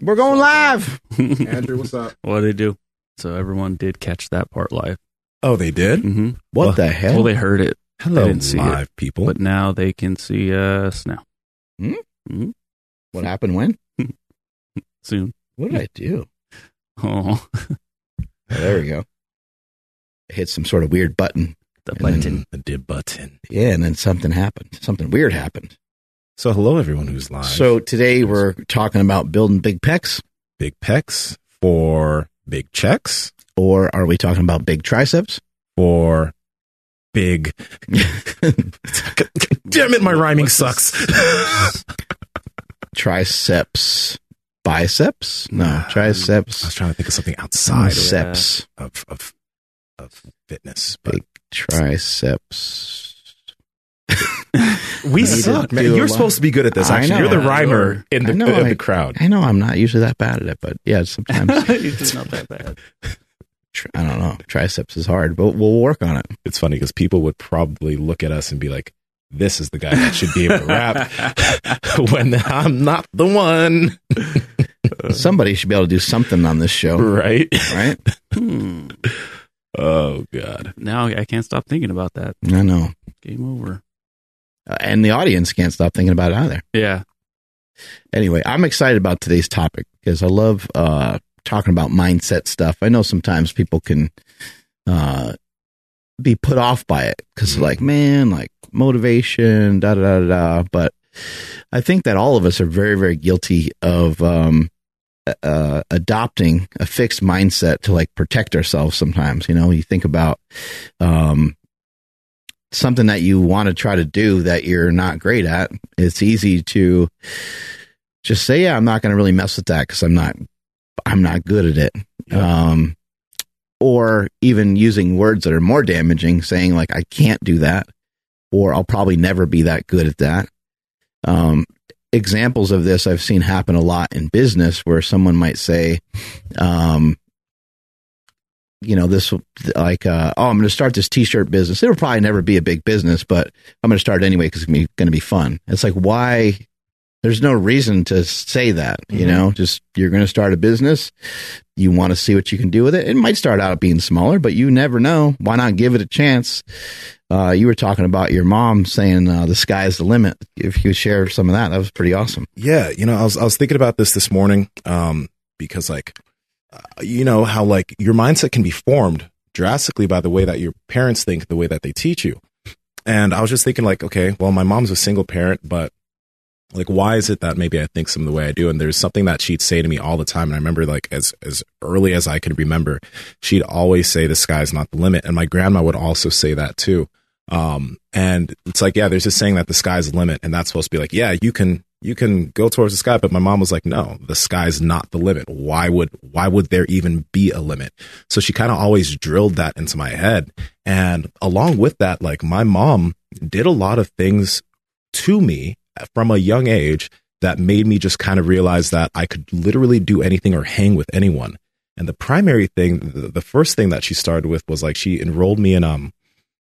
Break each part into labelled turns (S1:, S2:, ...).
S1: We're going live.
S2: Andrew, what's up?
S3: What did they do? So everyone did catch that part live.
S2: Oh, they did.
S3: Mm-hmm.
S1: What
S2: Well,
S1: the hell?
S3: Well, they heard it,
S2: Hello,
S3: didn't see it,
S2: live people.
S3: but now they can see us now.
S1: what happened when?
S3: Soon.
S1: What did I do?
S3: Oh,
S1: Oh, there we go. I hit some sort of weird button.
S3: the
S1: And
S3: button.
S2: the dib button.
S1: Yeah, and then something happened. Something weird happened.
S2: So, hello, everyone who's live.
S1: So today we're talking about building big pecs,
S2: big pecs for big checks
S1: or are we talking about big triceps?
S2: for big. Damn it, my rhyming sucks.
S1: triceps, biceps? No,
S2: triceps. I was trying to think of something outside of,
S1: biceps,
S2: of, of, of fitness, but
S1: big triceps.
S2: we suck, man. You're
S1: lot.
S2: supposed to be good at this.
S1: I
S2: Actually,
S1: know.
S2: you're the rhymer
S3: you're-
S2: in the,
S1: know,
S2: in
S1: I-
S2: the crowd.
S1: I know I'm not usually that bad at it, but yeah, sometimes
S3: it's not that bad.
S1: I don't know. Triceps is hard, but we'll work on it.
S2: It's funny because people would probably look at us and be like, "This is the guy that should be able to rap," when I'm not the one,
S1: Somebody should be able to do something on this show,
S2: right?
S1: right?
S3: Hmm.
S2: Oh God.
S3: Now I can't stop thinking about that.
S1: I know.
S3: Game over.
S1: Uh, and the audience can't stop thinking about it either.
S3: Yeah.
S1: Anyway, I'm excited about today's topic because I love uh, talking about mindset stuff. I know sometimes people can uh, be put off by it because, like, man, like motivation, da da da da. But I think that all of us are very, very guilty of um, uh, adopting a fixed mindset to like protect ourselves. Sometimes, you know, you think about um, something that you want to try to do that you're not great at. It's easy to just say, "Yeah, I'm not going to really mess with that because I'm not, I'm not good at it."
S2: Yeah.
S1: Um, or even using words that are more damaging, saying like, "I can't do that," or "I'll probably never be that good at that." Um, examples of this I've seen happen a lot in business, where someone might say, um, you know, this like, uh, oh, I'm going to start this t-shirt business. It'll probably never be a big business, but I'm going to start it anyway because it's going to be fun. It's like, why? There's no reason to say that, you
S2: Mhm.
S1: know, just you're going to start a business. You want to see what you can do with it. It might start out being smaller, but you never know. Why not give it a chance? Uh, you were talking about your mom saying uh, the sky's the limit. If you share some of that, that was pretty awesome.
S2: Yeah, you know, I was I was thinking about this this morning, um, because like, uh, you know how like your mindset can be formed drastically by the way that your parents think, the way that they teach you. And I was just thinking like, okay, well, my mom's a single parent, but like, why is it that maybe I think some of the way I do? And there's something that she'd say to me all the time. And I remember like as as early as I could remember, she'd always say the sky's not the limit. And my grandma would also say that too. Um, and it's like, yeah, there's this saying that the sky's the limit, and that's supposed to be like, yeah, you can you can go towards the sky. But my mom was like, no, the sky's not the limit. Why would why would there even be a limit? So she kind of always drilled that into my head. And along with that, like my mom did a lot of things to me from a young age that made me just kind of realize that I could literally do anything or hang with anyone. And the primary thing, the, first thing that she started with was like she enrolled me in um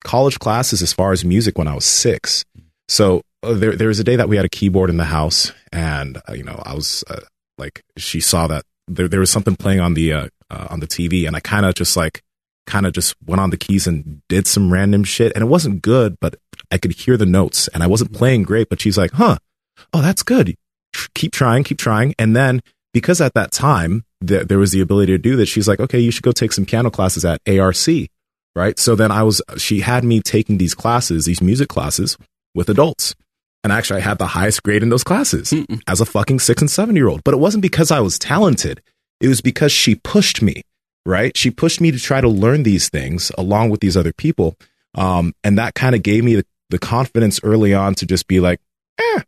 S2: college classes as far as music when I was six. So there there was a day that we had a keyboard in the house, and uh, you know I was uh, like she saw that there there was something playing on the uh, uh, on the TV, and I kind of just like kind of just went on the keys and did some random shit, and it wasn't good, but I could hear the notes, and I wasn't playing great, but she's like, "Huh, oh that's good. Keep trying, keep trying," and then because at that time there, there was the ability to do that, she's like, "Okay, you should go take some piano classes at ARC." right? So then I was, she had me taking these classes, these music classes with adults. And actually, I had the highest grade in those classes as a fucking six and seven year old. But it wasn't because I was talented, it was because she pushed me, right? She pushed me to try to learn these things along with these other people. Um, and that kind of gave me the, the confidence early on to just be like, eh,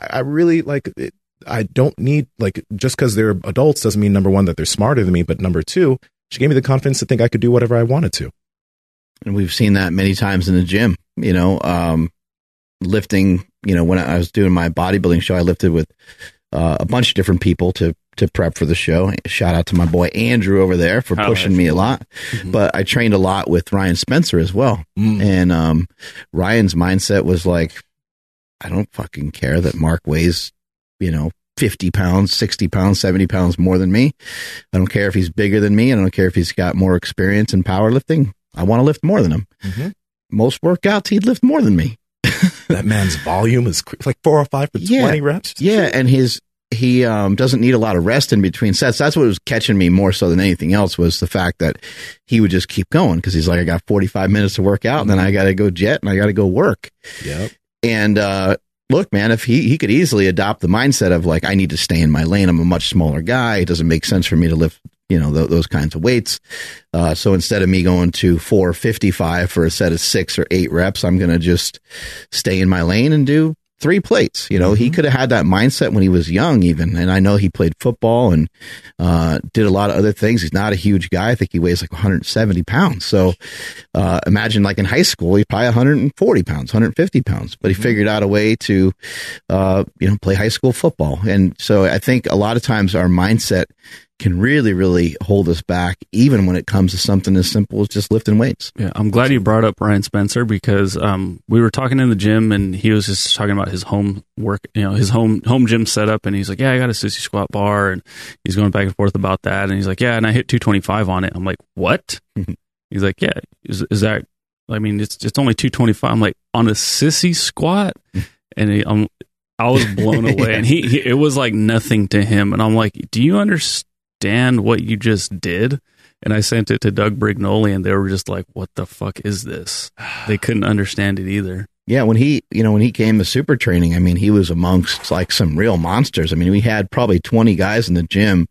S2: I I really like it. I don't need like just because they're adults doesn't mean number one that they're smarter than me, but number two, she gave me the confidence to think I could do whatever I wanted to.
S1: and we've seen that many times in the gym you know um lifting you know when i was doing my bodybuilding show i lifted with uh, a bunch of different people to to prep for the show shout out to my boy andrew over there for
S3: Oh,
S1: pushing me a lot but i trained a lot with ryan spencer as well and um ryan's mindset was like i don't fucking care that mark weighs you know 50 pounds, 60 pounds, 70 pounds more than me. I don't care if he's bigger than me. I don't care if he's got more experience in powerlifting. I want to lift more than him.
S2: Mhm.
S1: Most workouts, he'd lift more than me.
S2: That man's volume is like four or five for
S1: Yeah.
S2: 20 reps.
S1: Yeah, and his he um, doesn't need a lot of rest in between sets. That's what was catching me more so than anything else was the fact that he would just keep going because he's like, I got 45 minutes to work out, and then I got to go jet and I got to go work.
S2: Yep.
S1: And uh, look, man, if he he could easily adopt the mindset of like, I need to stay in my lane. I'm a much smaller guy. It doesn't make sense for me to lift. You know th- those kinds of weights. Uh, so instead of me going to 455 for a set of six or eight reps, I'm going to just stay in my lane and do three plates. You know, he could have had that mindset when he was young, even. And I know he played football and uh, did a lot of other things. He's not a huge guy. I think he weighs like 170 pounds. So uh, imagine like in high school, he's probably 140 pounds, 150 pounds. But he figured out a way to, uh, you know, play high school football. And so I think a lot of times our mindset can really, really hold us back, even when it comes to something as simple as just lifting weights.
S3: Yeah, I'm glad you brought up Ryan Spencer because um, we were talking in the gym and he was just talking about his home work, you know, his home home gym setup, and he's like, "Yeah, I got a sissy squat bar," and he's going back and forth about that, and he's like, "Yeah," and I hit 225 on it. I'm like, "What?" Mm-hmm. he's like, "Yeah, is, is that? I mean, it's it's only 225." I'm like, "On a sissy squat," mm-hmm. and he, I'm, I was blown away, and he, he it was like nothing to him, and I'm like, "Do you understand what you just did?" And I sent it to Doug Brignoli, and they were just like, "What the fuck is this?" They couldn't understand it either.
S1: Yeah, when he, you know, when he came to super training, I mean, he was amongst like some real monsters. I mean, we had probably 20 guys in the gym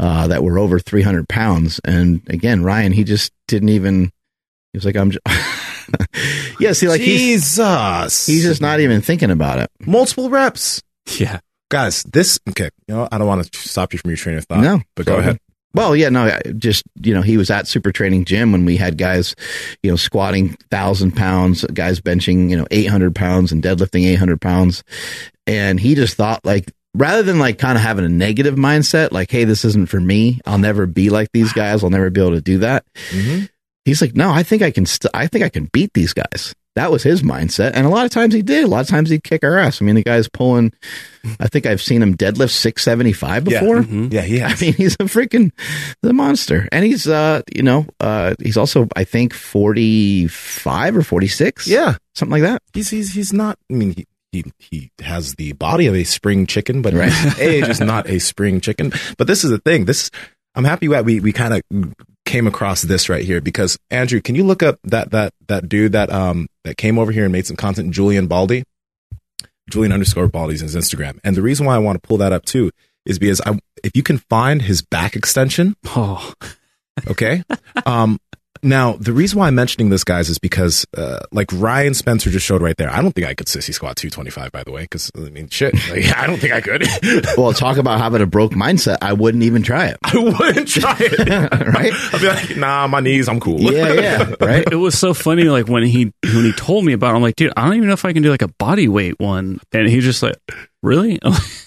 S1: uh, that were over 300 pounds. And again, Ryan, he just didn't even, he was like, I'm just, yeah, see, like he's,
S2: Jesus.
S1: he's just not even thinking about it.
S2: multiple reps.
S3: Yeah,
S2: Guys, this, okay, you know, I don't want to stop you from your train of thought.
S1: No,
S2: but go
S1: sorry.
S2: ahead.
S1: Well, yeah, no, just, you know, he was at super training gym when we had guys, you know, squatting thousand pounds, guys benching, you know, 800 pounds and deadlifting 800 pounds. And he just thought like, rather than like kind of having a negative mindset, like, Hey, this isn't for me. I'll never be like these guys. I'll never be able to do that.
S2: Mhm.
S1: He's like, no, I think I can, st- I think I can beat these guys. That was his mindset. And a lot of times he did. A lot of times he'd kick our ass. I mean, the guy's pulling, I think I've seen him deadlift 675
S2: Yeah.
S1: before.
S2: Yeah, he
S1: I mean, he's a freaking the monster, and he's uh, you know, uh, he's also I think forty five or forty six,
S2: yeah.
S1: something like that.
S2: He's, he's, he's not, I mean, he, he, he has the body of a spring chicken, but
S1: Right.
S2: his age is not a spring chicken. But this is the thing. This, I'm happy that we, we kind of came across this right here because Andrew, can you look up that, that, that dude that, um, that came over here and made some content, Julian Baldy? Julian underscore Baldy's his Instagram. And the reason why I want to pull that up too is because I, if you can find his back extension,
S3: oh,
S2: Okay. um, now the reason why I'm mentioning this, guys, is because uh, like Ryan Spencer just showed right there. I don't think I could sissy squat 225, by the way, because I mean, shit, like, I don't think I could.
S1: Well, talk about having a broke mindset. I wouldn't even try it.
S2: I wouldn't try it.
S1: Right?
S2: I'd be like, nah, my knees, I'm cool.
S1: Yeah, yeah, right.
S3: it was so funny. Like when he when he told me about, it, I'm like, dude, I don't even know if I can do like a body weight one. And he's just like, really?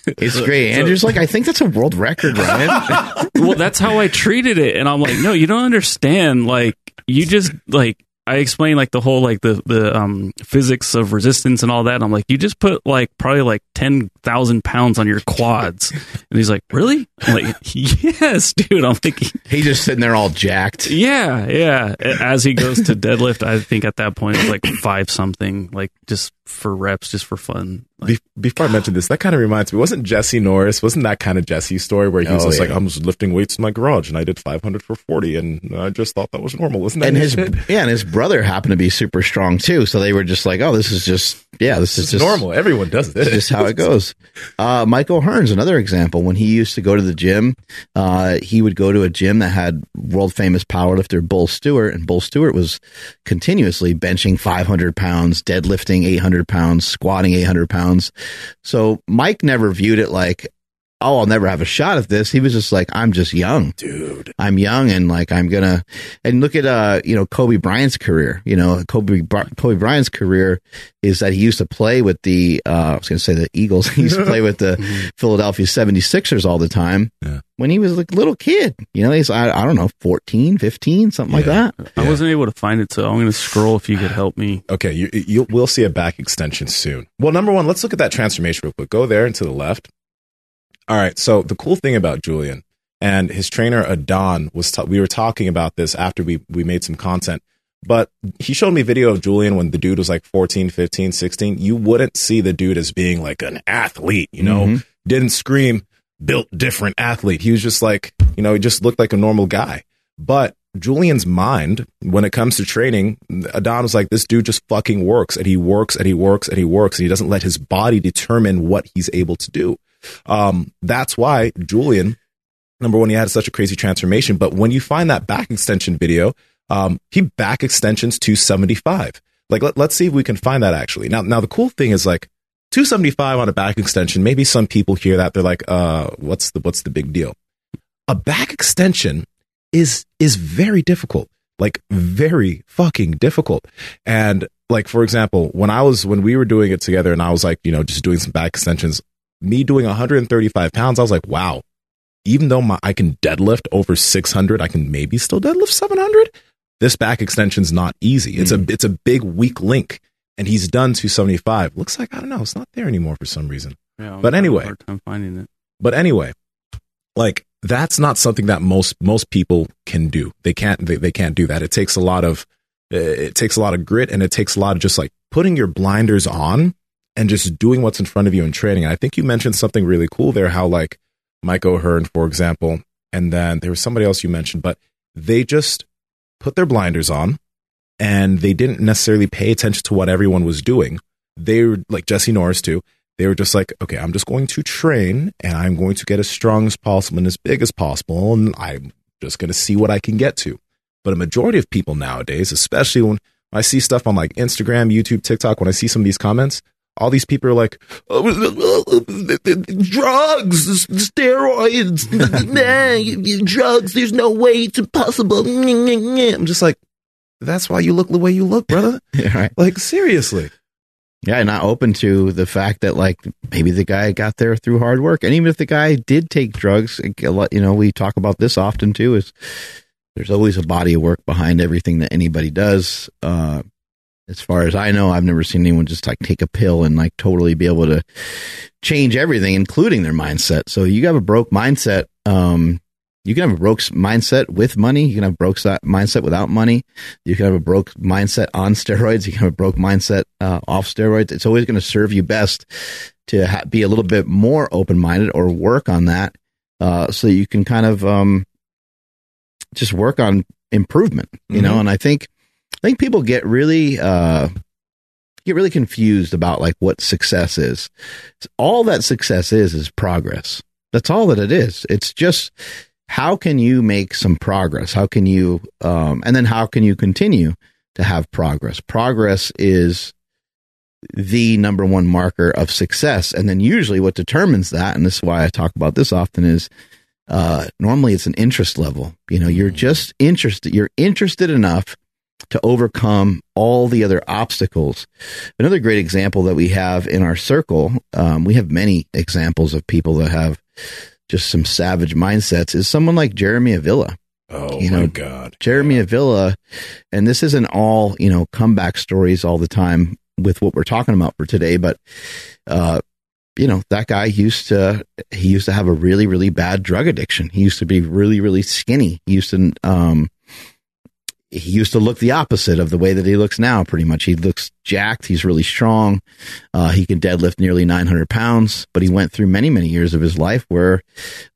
S1: It's great. Andrew's like, I think that's a world record, Ryan.
S3: well, that's how I treated it, and I'm like, no, you don't understand. Like, you just like I explained like the whole like the the um physics of resistance and all that. And I'm like, you just put like probably like ten thousand pounds on your quads, and he's like, really? I'm like, yes, dude. I'm thinking,
S1: He's just sitting there all jacked.
S3: yeah, yeah. As he goes to deadlift, I think at that point it's like five something, like just for reps, just for fun. Like,
S2: Be- before I mention this, that kind of reminds me. Wasn't Jesse Norris? Wasn't that kind of Jesse story where he was
S1: Oh,
S2: just
S1: yeah.
S2: like, "I was lifting weights in my garage and I did 500 for 40, and I just thought that was normal." Isn't that
S1: And his
S2: shit?
S1: yeah, and his brother happened to be super strong too. So they were just like, "Oh, this is just yeah, this is
S2: It's
S1: just
S2: normal. Everyone does this.
S1: This is how it goes. Uh, Mike O'Hearn's, another example. When he used to go to the gym, uh, he would go to a gym that had world famous powerlifter Bull Stewart, and Bull Stewart was continuously benching 500 pounds, deadlifting 800 pounds, squatting 800 pounds. So Mike never viewed it like, oh, I'll never have a shot at this. He was just like, I'm just young.
S2: dude.
S1: I'm young and like I'm gonna and look at uh you know Kobe Bryant's career. You know Kobe Kobe Bryant's career is that he used to play with the uh, I was gonna say the Eagles. He used to play with the Philadelphia 76ers all the time
S2: Yeah.
S1: when he was like a little kid. You know he's I, I don't know 14, 15, something like
S2: Yeah.
S1: that.
S3: I wasn't able to find it, so I'm gonna scroll if you could help me.
S2: Okay, you, you we'll see a back extension soon. Well, number one, let's look at that transformation real quick. Go there and to the left. All right. So the cool thing about Julian and his trainer Adon was ta- we were talking about this after we we made some content. But he showed me a video of Julian when the dude was like 14, 15, 16. You wouldn't see the dude as being like an athlete, you know,
S1: Mhm.
S2: didn't scream built different athlete. He was just like, you know, he just looked like a normal guy. But Julian's mind, when it comes to training, Adon was like, this dude just fucking works and he works and he works and he works and he doesn't let his body determine what he's able to do. Um, that's why Julian, number one, he had such a crazy transformation. But when you find that back extension video, um, he back extensions 275. Like, let, let's see if we can find that actually. Now, now the cool thing is like 275 on a back extension. Maybe some people hear that. They're like, uh, what's the, what's the big deal? A back extension is, is very difficult. Like very fucking difficult. And like, for example, when I was, when we were doing it together and I was like, you know, just doing some back extensions, me doing 135 pounds, I was like, wow, even though my, I can deadlift over 600, I can maybe still deadlift 700. This back extension's not easy. It's a mm. it's a big weak link, and he's done 275. Looks like I don't know, it's not there anymore for some reason.
S3: Yeah,
S2: But anyway.
S3: time finding it.
S2: But anyway, like that's not something that most most people can do. They can't they, they can't do that. It takes a lot of it takes a lot of grit and it takes a lot of just like putting your blinders on and just doing what's in front of you in training. And I think you mentioned something really cool there how like Mike O'Hearn for example and then there was somebody else you mentioned but they just put their blinders on and they didn't necessarily pay attention to what everyone was doing. They were like Jesse Norris too they were just like, okay, I'm just going to train and I'm going to get as strong as possible and as big as possible. And I'm just going to see what I can get to. But a majority of people nowadays, especially when I see stuff on like Instagram, YouTube, TikTok, when I see some of these comments, all these people are like, oh, drugs, steroids, nah, drugs, there's no way it's impossible. I'm just like, that's why you look the way you look, brother.
S1: Yeah, right.
S2: Like, seriously.
S1: Yeah, not open to the fact that like maybe the guy got there through hard work, and even if the guy did take drugs, a you know, we talk about this often too. Is there's always a body of work behind everything that anybody does. Uh, as far as I know, I've never seen anyone just like take a pill and like totally be able to change everything, including their mindset. So you have a broke mindset. Um, you can have a broke mindset with money. You can have a broke mindset without money. You can have a broke mindset on steroids. You can have a broke mindset uh, off steroids. It's always going to serve you best to ha- be a little bit more open minded or work on that, uh, so you can kind of um, just work on improvement. You know,
S2: Mhm.
S1: and I think I think people get really uh, get really confused about like what success is. All that success is is progress. That's all that it is. It's just how can you make some progress? How can you, um, and then how can you continue to have progress? Progress is the number one marker of success. And then usually what determines that, and this is why I talk about this often, is uh, normally it's an interest level. You know, you're just interested, you're interested enough to overcome all the other obstacles. Another great example that we have in our circle, um, we have many examples of people that have just some savage mindsets, is someone like Jeremy Avila.
S2: Oh
S1: You
S2: my God.
S1: Jeremy Avila, and this isn't all, you know, comeback stories all the time with what we're talking about for today, but, uh, you know, that guy used to, he used to have a really, really bad drug addiction. He used to be really, really skinny. He used to, um, he used to look the opposite of the way that he looks now, pretty much. He looks jacked. He's really strong. Uh, he can deadlift nearly 900 pounds, but he went through many, many years of his life where,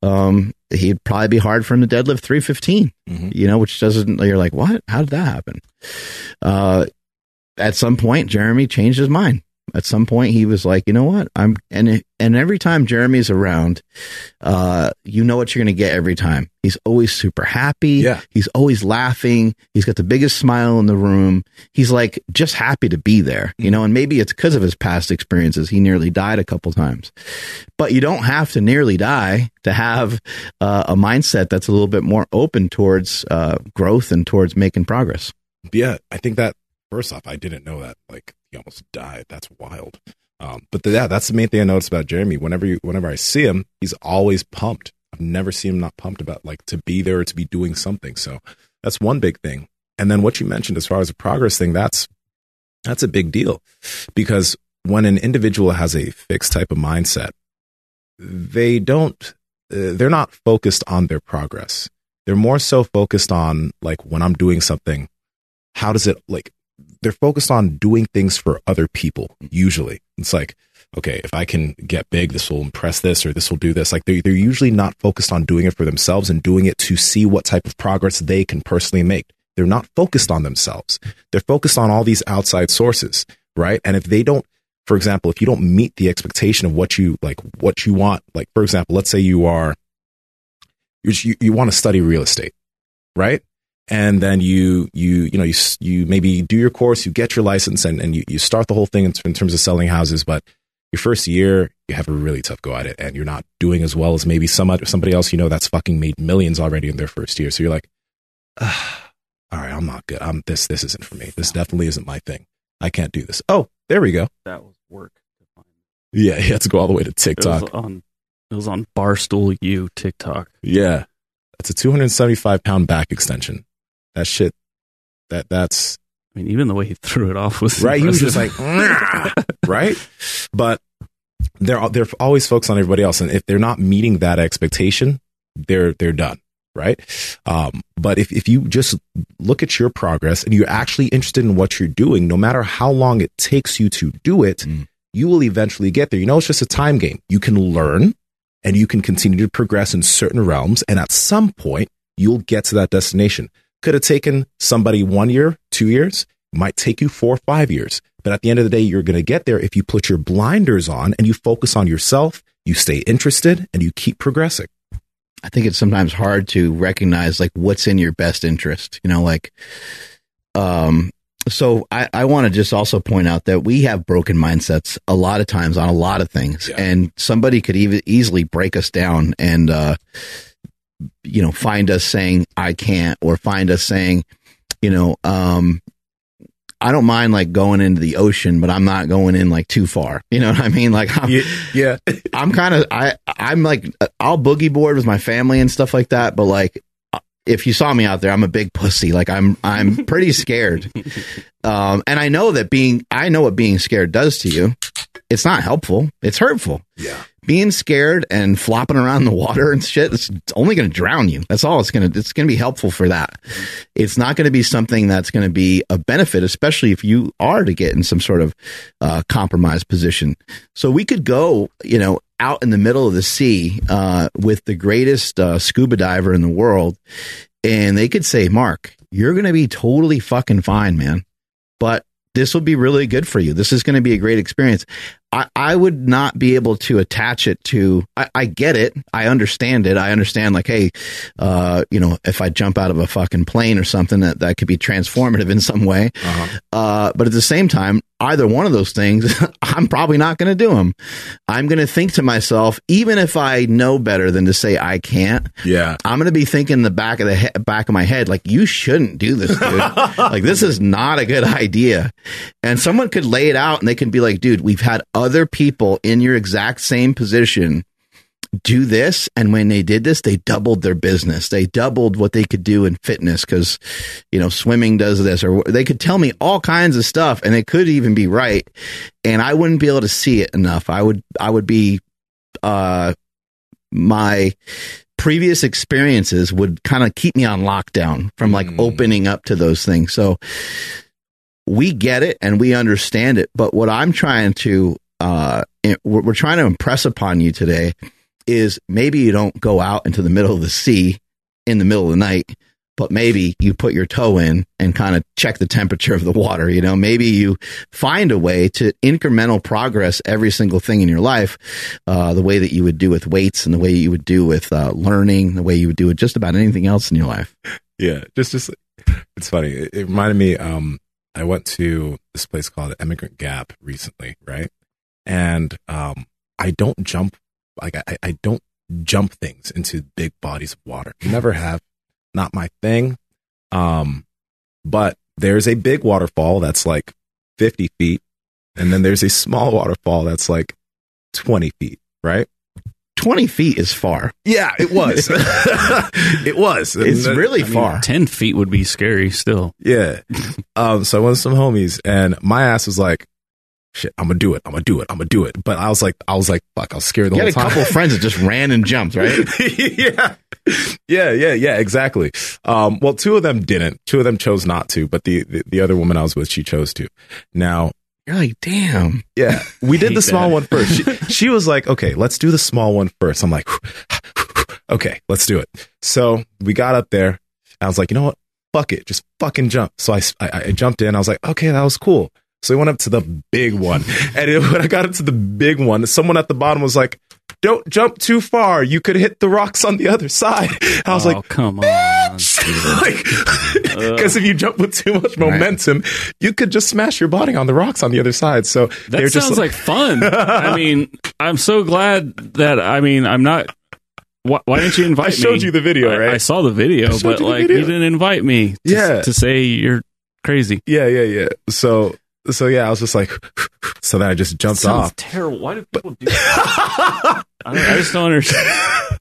S1: um, he'd probably be hard for him to deadlift 315,
S2: Mhm.
S1: you know, which doesn't, you're like, what? How did that happen? Uh, at some point, Jeremy changed his mind. At some point, he was like, you know what? I'm, and, and every time Jeremy's around, uh, you know what you're going to get every time. He's always super happy.
S2: Yeah.
S1: He's always laughing. He's got the biggest smile in the room. He's like just happy to be there, you know, and maybe it's because of his past experiences. He nearly died a couple times, but you don't have to nearly die to have uh, a mindset that's a little bit more open towards uh, growth and towards making progress.
S2: yeah, I think that first off, I didn't know that. Like he almost died. That's wild. Um, but the, yeah, that's the main thing I noticed about Jeremy. Whenever you, whenever I see him, he's always pumped. I've never seen him not pumped about like to be there or to be doing something. So that's one big thing. And then what you mentioned as far as a progress thing, that's that's a big deal because when an individual has a fixed type of mindset, they don't uh, they're not focused on their progress. They're more so focused on like when I'm doing something, how does it like they're focused on doing things for other people usually. It's like okay, if I can get big, this will impress this or this will do this. Like they're they're usually not focused on doing it for themselves and doing it to see what type of progress they can personally make. They're not focused on themselves. They're focused on all these outside sources, right? And if they don't for example, if you don't meet the expectation of what you like, what you want, like for example, let's say you are you you want to study real estate, right? And then you you you know you you maybe do your course, you get your license, and and you, you start the whole thing in, in terms of selling houses. But your first year, you have a really tough go at it, and you're not doing as well as maybe some other, somebody else you know that's fucking made millions already in their first year. So you're like, ah, all right, I'm not good. I'm this this isn't for me. This definitely isn't my thing. I can't do this. Oh, there we go.
S3: That was work.
S2: Yeah, you have to go all the way to
S3: It
S2: TikTok.
S3: was on it was on Barstool U TikTok.
S2: Yeah. That's a 275 pound back extension. That shit, that, that's,
S3: I mean, even the way he threw it off was
S2: right. He was just like, right? But they're, they're always focused on everybody else. And if they're not meeting that expectation, they're, they're done. Right. Um, but if, if you just look at your progress and you're actually interested in what you're doing, no matter how long it takes you to do it,
S1: Mm.
S2: you will eventually get there. You know, it's just a time game. You can learn and you can continue to progress in certain realms. And at some point, you'll get to that destination. Could have taken somebody one year, two years, might take you four or five years. But at the end of the day, you're going to get there if you put your blinders on and you focus on yourself, you stay interested, and you keep progressing.
S1: I think it's sometimes hard to recognize like what's in your best interest. You know, like, um, so I, I want to just also point out that we have broken mindsets a lot of times on a lot of things,
S2: Yeah.
S1: and somebody could even easily break us down and, uh, you know, find us saying I can't, or find us saying, you know, um, I don't mind like going into the ocean, but I'm not going in like too far. You know what I mean? Like, I'm,
S2: yeah.
S1: I'm kind of I I'm like I'll boogie board with my family and stuff like that, but like if you saw me out there, I'm a big pussy. Like I'm I'm pretty scared. Um and I know that being I know what being scared does to you. It's not helpful. It's hurtful.
S2: Yeah.
S1: Being scared and flopping around the water and shit, it's only going to drown you. That's all it's going to it's going to be helpful for that. It's not going to be something that's going to be a benefit, especially if you are to get in some sort of uh, compromised position. So we could go, you know, out in the middle of the sea uh, with the greatest uh, scuba diver in the world, and they could say, "Mark, you're going to be totally fucking fine, man." But this will be really good for you. This is going to be a great experience. I, I would not be able to attach it to. I, I get it. I understand it. I understand, like, hey, uh, you know, if I jump out of a fucking plane or something, that that could be transformative in some way.
S2: Uh-huh.
S1: Uh, but at the same time, either one of those things, I'm probably not going to do them. I'm going to think to myself, even if I know better than to say I can't,
S2: Yeah.
S1: I'm going to be thinking in the back of the he- back of my head, like you shouldn't do this, dude. like this is not a good idea. And someone could lay it out, and they can be like, dude, we've had other people in your exact same position do this. And when they did this they doubled their business. They doubled what they could do in fitness because you know swimming does this or they could tell me all kinds of stuff and it could even be right. And i wouldn't be able to see it enough. I would i would be uh my previous experiences would kind of keep me on lockdown from like
S2: Mm.
S1: opening up to those things. So we get it and we understand it. But what i'm trying to uh we're we're trying to impress upon you today is maybe you don't go out into the middle of the sea in the middle of the night but maybe you put your toe in and kind of check the temperature of the water you know maybe you find a way to incremental progress every single thing in your life uh, the way that you would do with weights and the way you would do with uh, learning the way you would do with just about anything else in your life
S2: Yeah, just just it's funny. It, it reminded me. Um, I went to this place called Emigrant Gap recently, right? And um, I don't jump like I, I don't jump things into big bodies of water. Never have. Not my thing. Um, but there's a big waterfall that's like 50 feet, and then there's a small waterfall that's like 20 feet, right?
S1: 20 feet is far
S2: Yeah, it was. it was.
S1: it's
S2: And, uh,
S1: really
S2: I mean,
S1: far
S3: Ten feet would be scary still.
S2: Yeah. um, so I went with some homies and my ass was like, shit, I'm gonna do it. I'm gonna do it. I'm gonna do it. But I was like, I was like, fuck, I was scared the
S1: You
S2: whole
S1: had a
S2: time.
S1: couple of friends that just ran and jumped, right?
S2: yeah. Yeah, yeah, yeah, exactly. Um, well, two of them didn't. Two of them chose not to, but the, the, the other woman I was with, she chose to. Now,
S1: You're like, damn.
S2: yeah, we did the small
S3: that.
S2: one first. She, she was like, okay, let's do the small one first. I'm like, okay, let's do it. So we got up there. I was like, you know what? Fuck it. Just fucking jump. So I, I, I jumped in. I was like, okay, that was cool. So we went up to the big one. And it, when I got up to the big one, someone at the bottom was like, don't jump too far. You could hit the rocks on the other side. I was
S3: oh,
S2: like,
S3: come on.
S2: because uh. if you jump with too much momentum, you could just smash your body on the rocks on the other side. So
S3: That sounds like fun. I mean, I'm so glad that I mean, I'm not. Why, why didn't you invite me?
S2: I showed
S3: me?
S2: you the video, right?
S3: I, saw the video, but like
S2: video.
S3: you didn't invite me. To,
S2: Yeah.
S3: to say you're crazy.
S2: yeah, yeah, yeah. So, so yeah, I was just like, so then I just jumped off.
S3: terrible. Why do people do that? I, I just don't understand.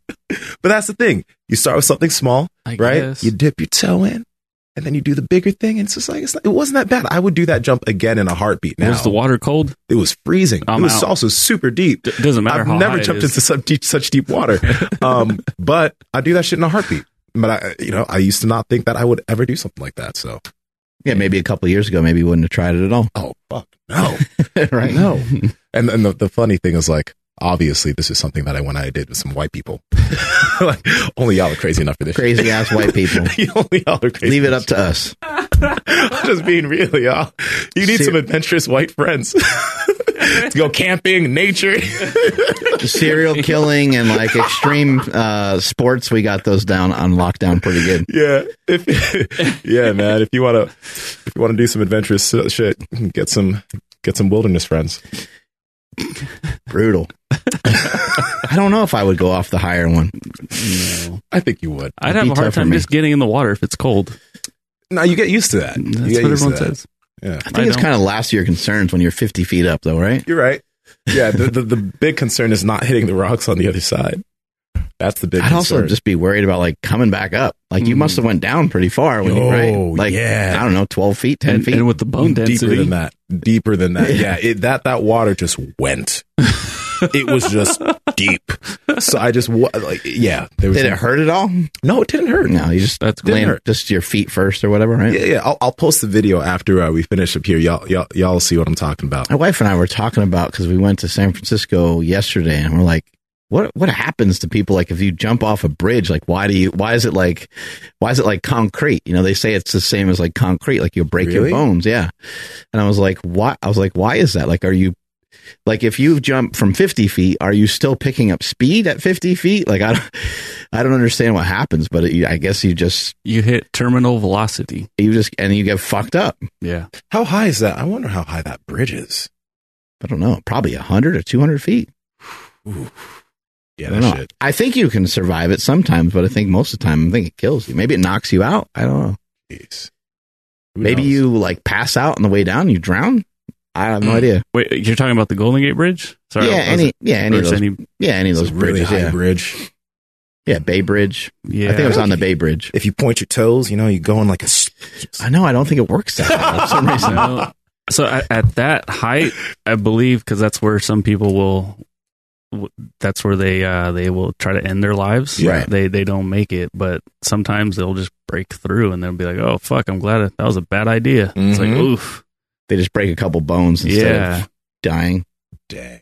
S2: But that's the thing. You start with something small,
S3: I
S2: right?
S3: guess.
S2: You dip your toe in, and then you do the bigger thing, and it's just like it's it wasn't that bad. I would do that jump again in a heartbeat. Now
S3: Was the water cold?
S2: it was freezing.
S3: I'm
S2: it was
S3: out.
S2: also super deep.
S3: D- doesn't matter
S2: I've
S3: how
S2: never jumped into such deep, such deep water. um, but I do that shit in a heartbeat. But I, you know, I used to not think that I would ever do something like that. So,
S1: Yeah, maybe a couple of years ago, maybe you wouldn't have tried it at all.
S2: oh fuck, no,
S1: right?
S2: no. And and the, the funny thing is like. Obviously, this is something that I went I did with some white people. like, only y'all are crazy enough for this.
S1: Crazy ass white people.
S2: only y'all are crazy.
S1: Leave it up to us.
S2: I'm just being real, y'all. You need
S1: Ser-
S2: some adventurous white friends to go camping, nature.
S1: Serial killing and like extreme uh, sports, we got those down on lockdown pretty good.
S2: yeah, if yeah, man. If you wanna, if you wanna do some adventurous shit, get some get some wilderness friends.
S1: Brutal. I don't know if I would go off the higher one.
S3: No.
S2: I think you would.
S3: I'd
S1: It'd
S3: have a hard time just getting in the water if it's cold.
S2: No, you get used to that.
S3: That's
S2: you
S3: what
S2: used
S3: everyone
S2: to that.
S3: Says.
S2: Yeah,
S1: I think
S3: I
S1: it's kind of last year concerns when you're 50 feet up, though, right?
S2: you're right. Yeah, the, the the big concern is not hitting the rocks on the other side. That's the big.
S1: I'd also just be worried about like coming back up. Like you
S3: Mm.
S1: must have went down pretty far when you
S2: Oh,
S1: right. Like
S2: yeah.
S1: I don't know, 12 feet, 10
S3: And,
S1: feet.
S3: and with the bone
S2: deeper
S3: density,
S2: than that. Deeper than that. Yeah, it, that that water just went. it was just deep. So I just wa- like yeah. There was
S1: Did it hurt at all?
S2: No, it didn't hurt.
S1: No, you just
S3: That's
S2: Didn't
S1: land
S2: hurt.
S1: just your feet first or whatever, right?
S2: Yeah, yeah. I'll, I'll post the video after uh, we finish up here. Y'all, y'all, y'all will see what I'm talking about.
S1: My wife and I were talking about because we went to San Francisco yesterday, and we're like, "What what happens to people like if you jump off a bridge? Like, why do you? Why is it like? Why is it like concrete? You know, they say it's the same as like concrete, like you'll break
S2: Really?
S1: your bones. Yeah. And I was like, why? I was like, why is that? Like, are you like if you jump from 50 feet, are you still picking up speed at 50 feet? Like, I don't, I don't understand what happens, but it, I guess you just
S3: you hit terminal velocity.
S1: you just and you get fucked up.
S3: Yeah.
S2: How high is that? I wonder how high that bridge is.
S1: I don't know, probably 100 or 200 feet.
S2: Ooh. Yeah,
S1: I don't
S2: that
S1: know.
S2: shit.
S1: I think you can survive it sometimes, but I think most of the time, I think it kills you. Maybe it knocks you out. I don't know.
S2: Jeez. Who
S1: Maybe
S2: knows?
S1: you like pass out on the way down. You drown. I have no
S3: Mm.
S1: idea.
S3: Wait, you're talking about the Golden Gate Bridge? Sorry,
S1: yeah, any
S3: it-
S1: yeah any of those
S3: any-
S1: yeah any of those
S2: a really
S1: bridges.
S2: high
S1: Yeah,
S2: bridge.
S1: yeah, Bay Bridge.
S3: yeah.
S1: I think it was on the Bay Bridge.
S2: If you point your toes, you know, you go in like a. s-
S1: I know. I don't think it works that way for some reason.
S3: No. So at, at that height, I believe because that's where some people will. That's where they uh, they will try to end their lives.
S1: Right.
S3: They they don't make it, but sometimes they'll just break through and they'll be like, "Oh fuck, I'm glad that was a bad idea." It's like,
S2: Mhm.
S3: oof.
S1: They just break a couple bones instead
S3: Yeah.
S1: of dying.
S2: Dang.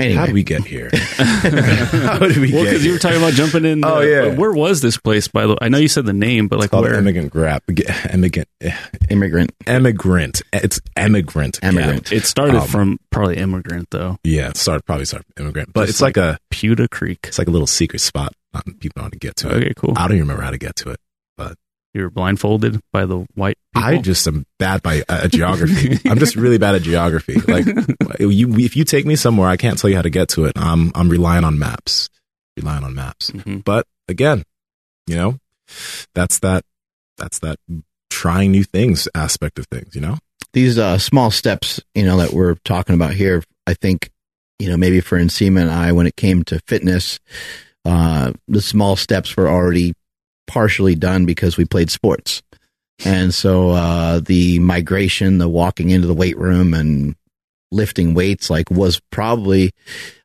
S1: Anyway,
S2: How did we get here? How did we
S3: well,
S2: get
S3: because you were talking about jumping in.
S2: Oh,
S3: uh,
S2: yeah.
S3: Where was this place? By the way, I know you said the name, but like
S2: called
S3: where?
S2: immigrant grab. Immigrant.
S1: immigrant,
S2: Emigrant. It's emigrant.
S1: Immigrant.
S2: Gap.
S3: It started
S2: Um,
S3: from probably immigrant though.
S2: Yeah, it started probably started from immigrant, but
S3: Just
S2: it's like, a
S3: Puta Creek.
S2: it's like a little secret spot. Not, people know how to get to it.
S3: Okay, cool.
S2: I don't even remember how to get to it.
S3: You were blindfolded by the white. People?
S2: I just am bad by uh, geography. I'm just really bad at geography. Like you, if you take me somewhere, I can't tell you how to get to it. I'm I'm relying on maps. Relying on maps.
S3: Mhm.
S2: But again, you know, that's that that's that trying new things aspect of things. You know.
S1: these uh, small steps, you know, that we're talking about here, I think, you know, maybe for Nsima and I, when it came to fitness, uh, the small steps were already partially done because we played sports. And so uh, the migration, the walking into the weight room and lifting weights like was probably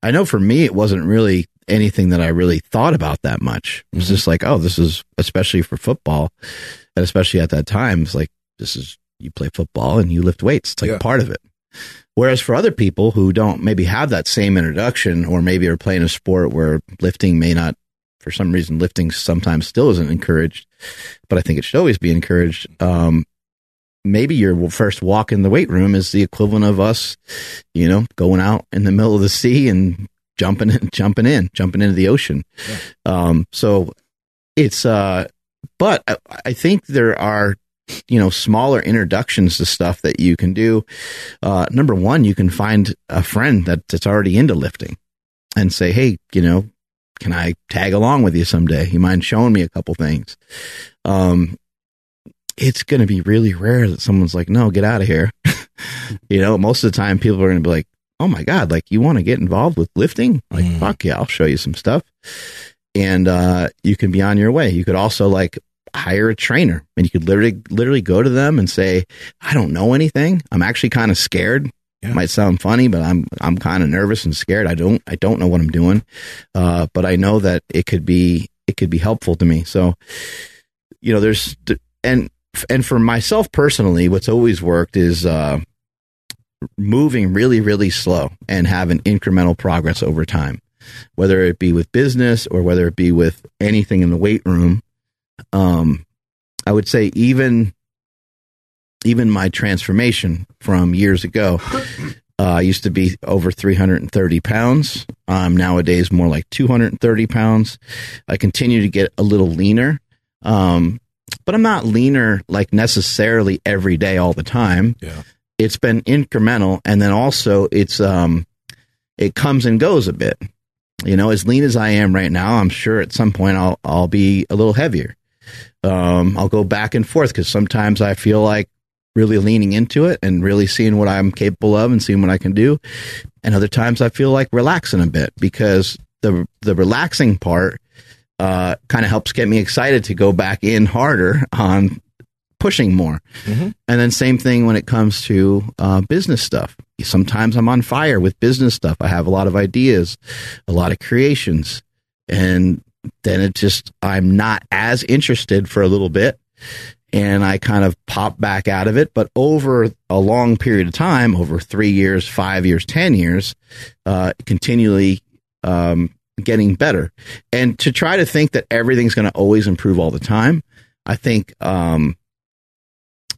S1: I know for me it wasn't really anything that I really thought about that much. It was just like, oh, this is especially for football and especially at that time, it's like this is you play football and you lift weights. It's like
S2: Yeah.
S1: part of it. Whereas for other people who don't maybe have that same introduction or maybe are playing a sport where lifting may not for some reason lifting sometimes still isn't encouraged, but I think it should always be encouraged. Um, maybe your first walk in the weight room is the equivalent of us, you know, going out in the middle of the sea and jumping in, jumping in, jumping into the ocean. Um, so it's, uh, but I, I think there are, you know, smaller introductions to stuff that you can do. Uh, number one, you can find a friend that, that's already into lifting and say, Hey, you know, can I tag along with you someday? You mind showing me a couple things? Um, it's going to be really rare that someone's like, no, get out of here. you know, most of the time people are going to be like, oh my God, like you want to get involved with lifting? Like,
S2: Mm.
S1: fuck yeah, I'll show you some stuff. And, uh, you can be on your way. You could also like hire a trainer and you could literally, literally go to them and say, I don't know anything. I'm actually kind of scared.
S2: Yeah.
S1: Might sound funny, but I'm, I'm kind of nervous and scared. I don't, I don't know what I'm doing. Uh, but I know that it could be, it could be helpful to me. So, you know, there's, and, and for myself personally, what's always worked is, uh, moving really, really slow and having incremental progress over time, whether it be with business or whether it be with anything in the weight room. Um, I would say even, even my transformation from years ago, uh, I used to be over 330 pounds. I'm nowadays more like 230 pounds. I continue to get a little leaner. Um, but I'm not leaner like necessarily every day all the time
S2: Yeah.
S1: it's been incremental and then also it's um it comes and goes a bit you know as lean as i am right now i'm sure at some point i'll i'll be a little heavier um i'll go back and forth because sometimes i feel like really leaning into it and really seeing what i'm capable of and seeing what i can do and other times i feel like relaxing a bit because the the relaxing part uh kind of helps get me excited to go back in harder on pushing more
S2: Mhm.
S1: and then same thing when it comes to uh, business stuff. Sometimes I'm on fire with business stuff. I have a lot of ideas, a lot of creations, and then it just I'm not as interested for a little bit, and I kind of pop back out of it. But over a long period of time, over three years, five years, ten years, uh, continually um, getting better. And to try to think that everything's going to always improve all the time, I think um,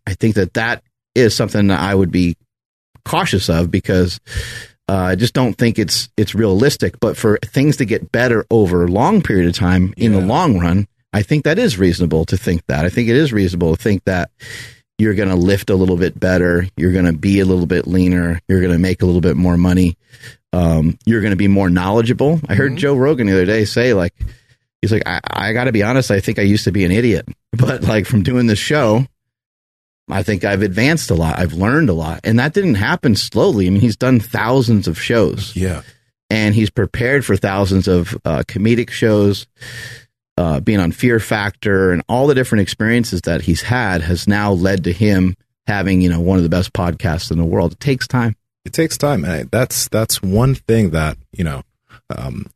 S1: I think that that is something that I would be cautious of because uh, I just don't think it's it's realistic. But for things to get better over a long period of time in the long run, I think that is reasonable to think that. I think it is reasonable to think that you're going to lift a little bit better, you're going to be a little bit leaner, you're going to make a little bit more money, um, you're going to be more knowledgeable. I heard
S2: Mhm.
S1: Joe Rogan the other day say like. He's like, I, I got to be honest. I think I used to be an idiot, but like from doing this show, I think I've advanced a lot. I've learned a lot. And that didn't happen slowly. I mean, he's done thousands of shows
S2: Yeah.
S1: and he's prepared for thousands of uh, comedic shows, uh, being on Fear Factor and all the different experiences that he's had has now led to him having, you know, one of the best podcasts in the world. It takes time.
S2: it takes time and I, that's that's one thing that you know um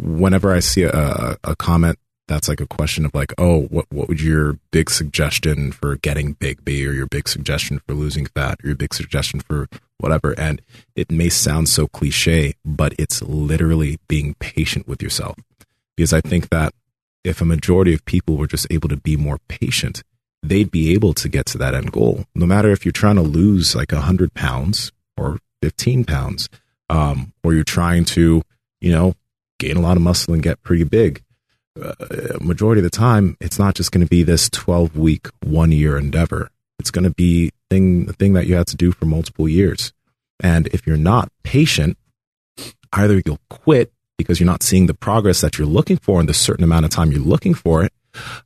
S2: whenever i see a, a comment that's like a question of like oh what what would your big suggestion for getting big be or your big suggestion for losing fat or your big suggestion for whatever and it may sound so cliche but it's literally being patient with yourself because i think that if a majority of people were just able to be more patient they'd be able to get to that end goal no matter if you're trying to lose like 100 pounds or 15 pounds, um, or you're trying to, you know, gain a lot of muscle and get pretty big. Uh, majority of the time, it's not just going to be this 12 week, one year endeavor. It's going to be thing the thing that you have to do for multiple years. And if you're not patient, either you'll quit because you're not seeing the progress that you're looking for in the certain amount of time you're looking for it,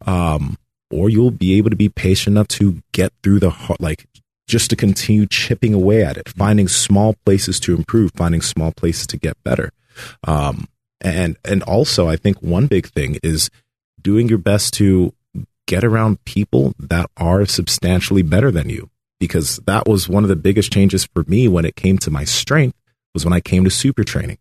S2: um, or you'll be able to be patient enough to get through the hard, like just to continue chipping away at it, finding small places to improve, finding small places to get better. Um, and and also, I think one big thing is doing your best to get around people that are substantially better than you. because that was one of the biggest changes for me when it came to my strength was when I came to super training.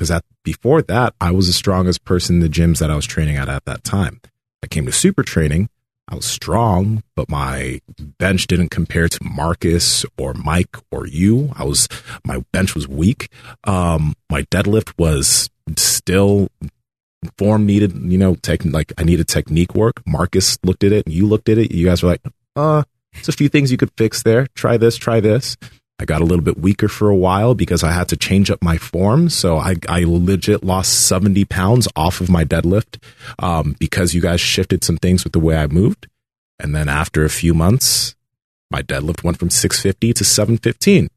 S2: Because uh, before that, I was the strongest person in the gyms that I was training at at that time. I came to super training. I was strong, but my bench didn't compare to Marcus or Mike or you. I was my bench was weak. Um, my deadlift was still form needed, you know, tech, like I needed technique work. Marcus looked at it and you looked at it. You guys were like, uh, there's a few things you could fix there. Try this, try this. I got a little bit weaker for a while because I had to change up my form. So I, I legit lost 70 pounds off of my deadlift um, because you guys shifted some things with the way I moved. And then after a few months, my deadlift went from 650 to 715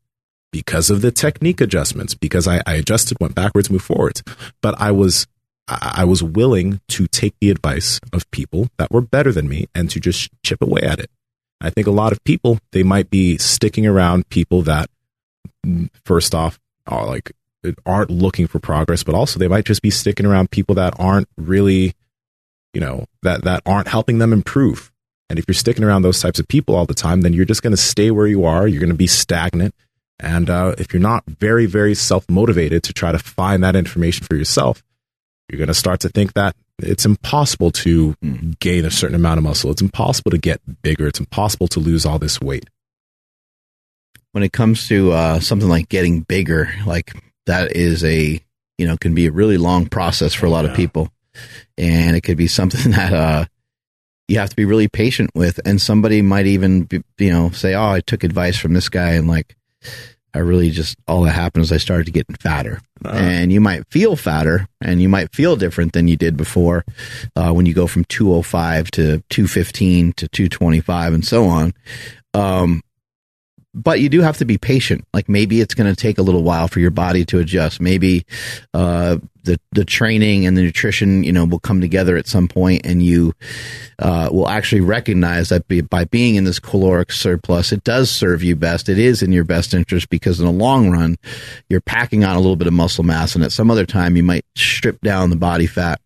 S2: because of the technique adjustments, because I, I adjusted, went backwards, moved forwards. But I was I was willing to take the advice of people that were better than me and to just chip away at it. I think a lot of people, they might be sticking around people that, first off, are like, aren't looking for progress, but also they might just be sticking around people that aren't really, you know, that, that aren't helping them improve. And if you're sticking around those types of people all the time, then you're just going to stay where you are. You're going to be stagnant. And uh, if you're not very, very self motivated to try to find that information for yourself, you're going to start to think that it's impossible to mm. gain a certain amount of muscle. It's impossible to get bigger. It's impossible to lose all this weight.
S1: When it comes to uh, something like getting bigger, like that is a, you know, can be a really long process for a lot yeah. of people. And it could be something that, uh, you have to be really patient with. And somebody might even, be, you know, say, Oh, I took advice from this guy and like, I really just all that happened is I started to getting fatter, uh-huh. and you might feel fatter, and you might feel different than you did before uh, when you go from 205 to 215 to 225 and so on. Um, but you do have to be patient. Like maybe it's going to take a little while for your body to adjust. Maybe uh, the the training and the nutrition, you know, will come together at some point, and you uh, will actually recognize that by, by being in this caloric surplus, it does serve you best. It is in your best interest because in the long run, you're packing on a little bit of muscle mass, and at some other time, you might strip down the body fat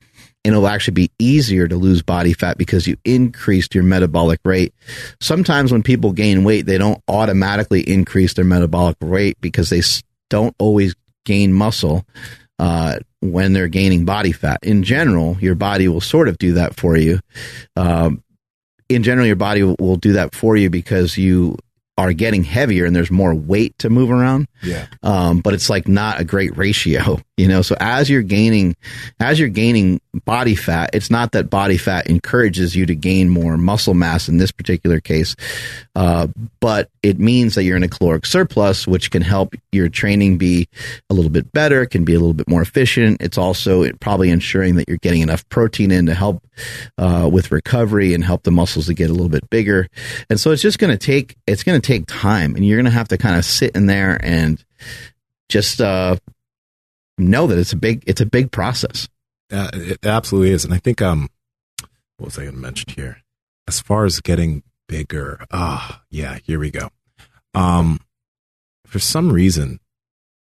S1: and it'll actually be easier to lose body fat because you increased your metabolic rate. Sometimes when people gain weight, they don't automatically increase their metabolic rate because they don't always gain muscle uh, when they're gaining body fat. In general, your body will sort of do that for you. Um, in general, your body will do that for you because you are getting heavier and there's more weight to move around.
S2: Yeah.
S1: Um, but it's like not a great ratio, you know. So as you're gaining, as you're gaining body fat, it's not that body fat encourages you to gain more muscle mass in this particular case, uh, but it means that you're in a caloric surplus, which can help your training be a little bit better, can be a little bit more efficient. It's also probably ensuring that you're getting enough protein in to help uh, with recovery and help the muscles to get a little bit bigger. And so it's just going to take it's going to take time, and you're going to have to kind of sit in there and just uh, know that it's a big it's a big process.
S2: Uh, it absolutely is, and I think um, what was I going to mention here? As far as getting bigger, ah, oh, yeah, here we go. Um, for some reason,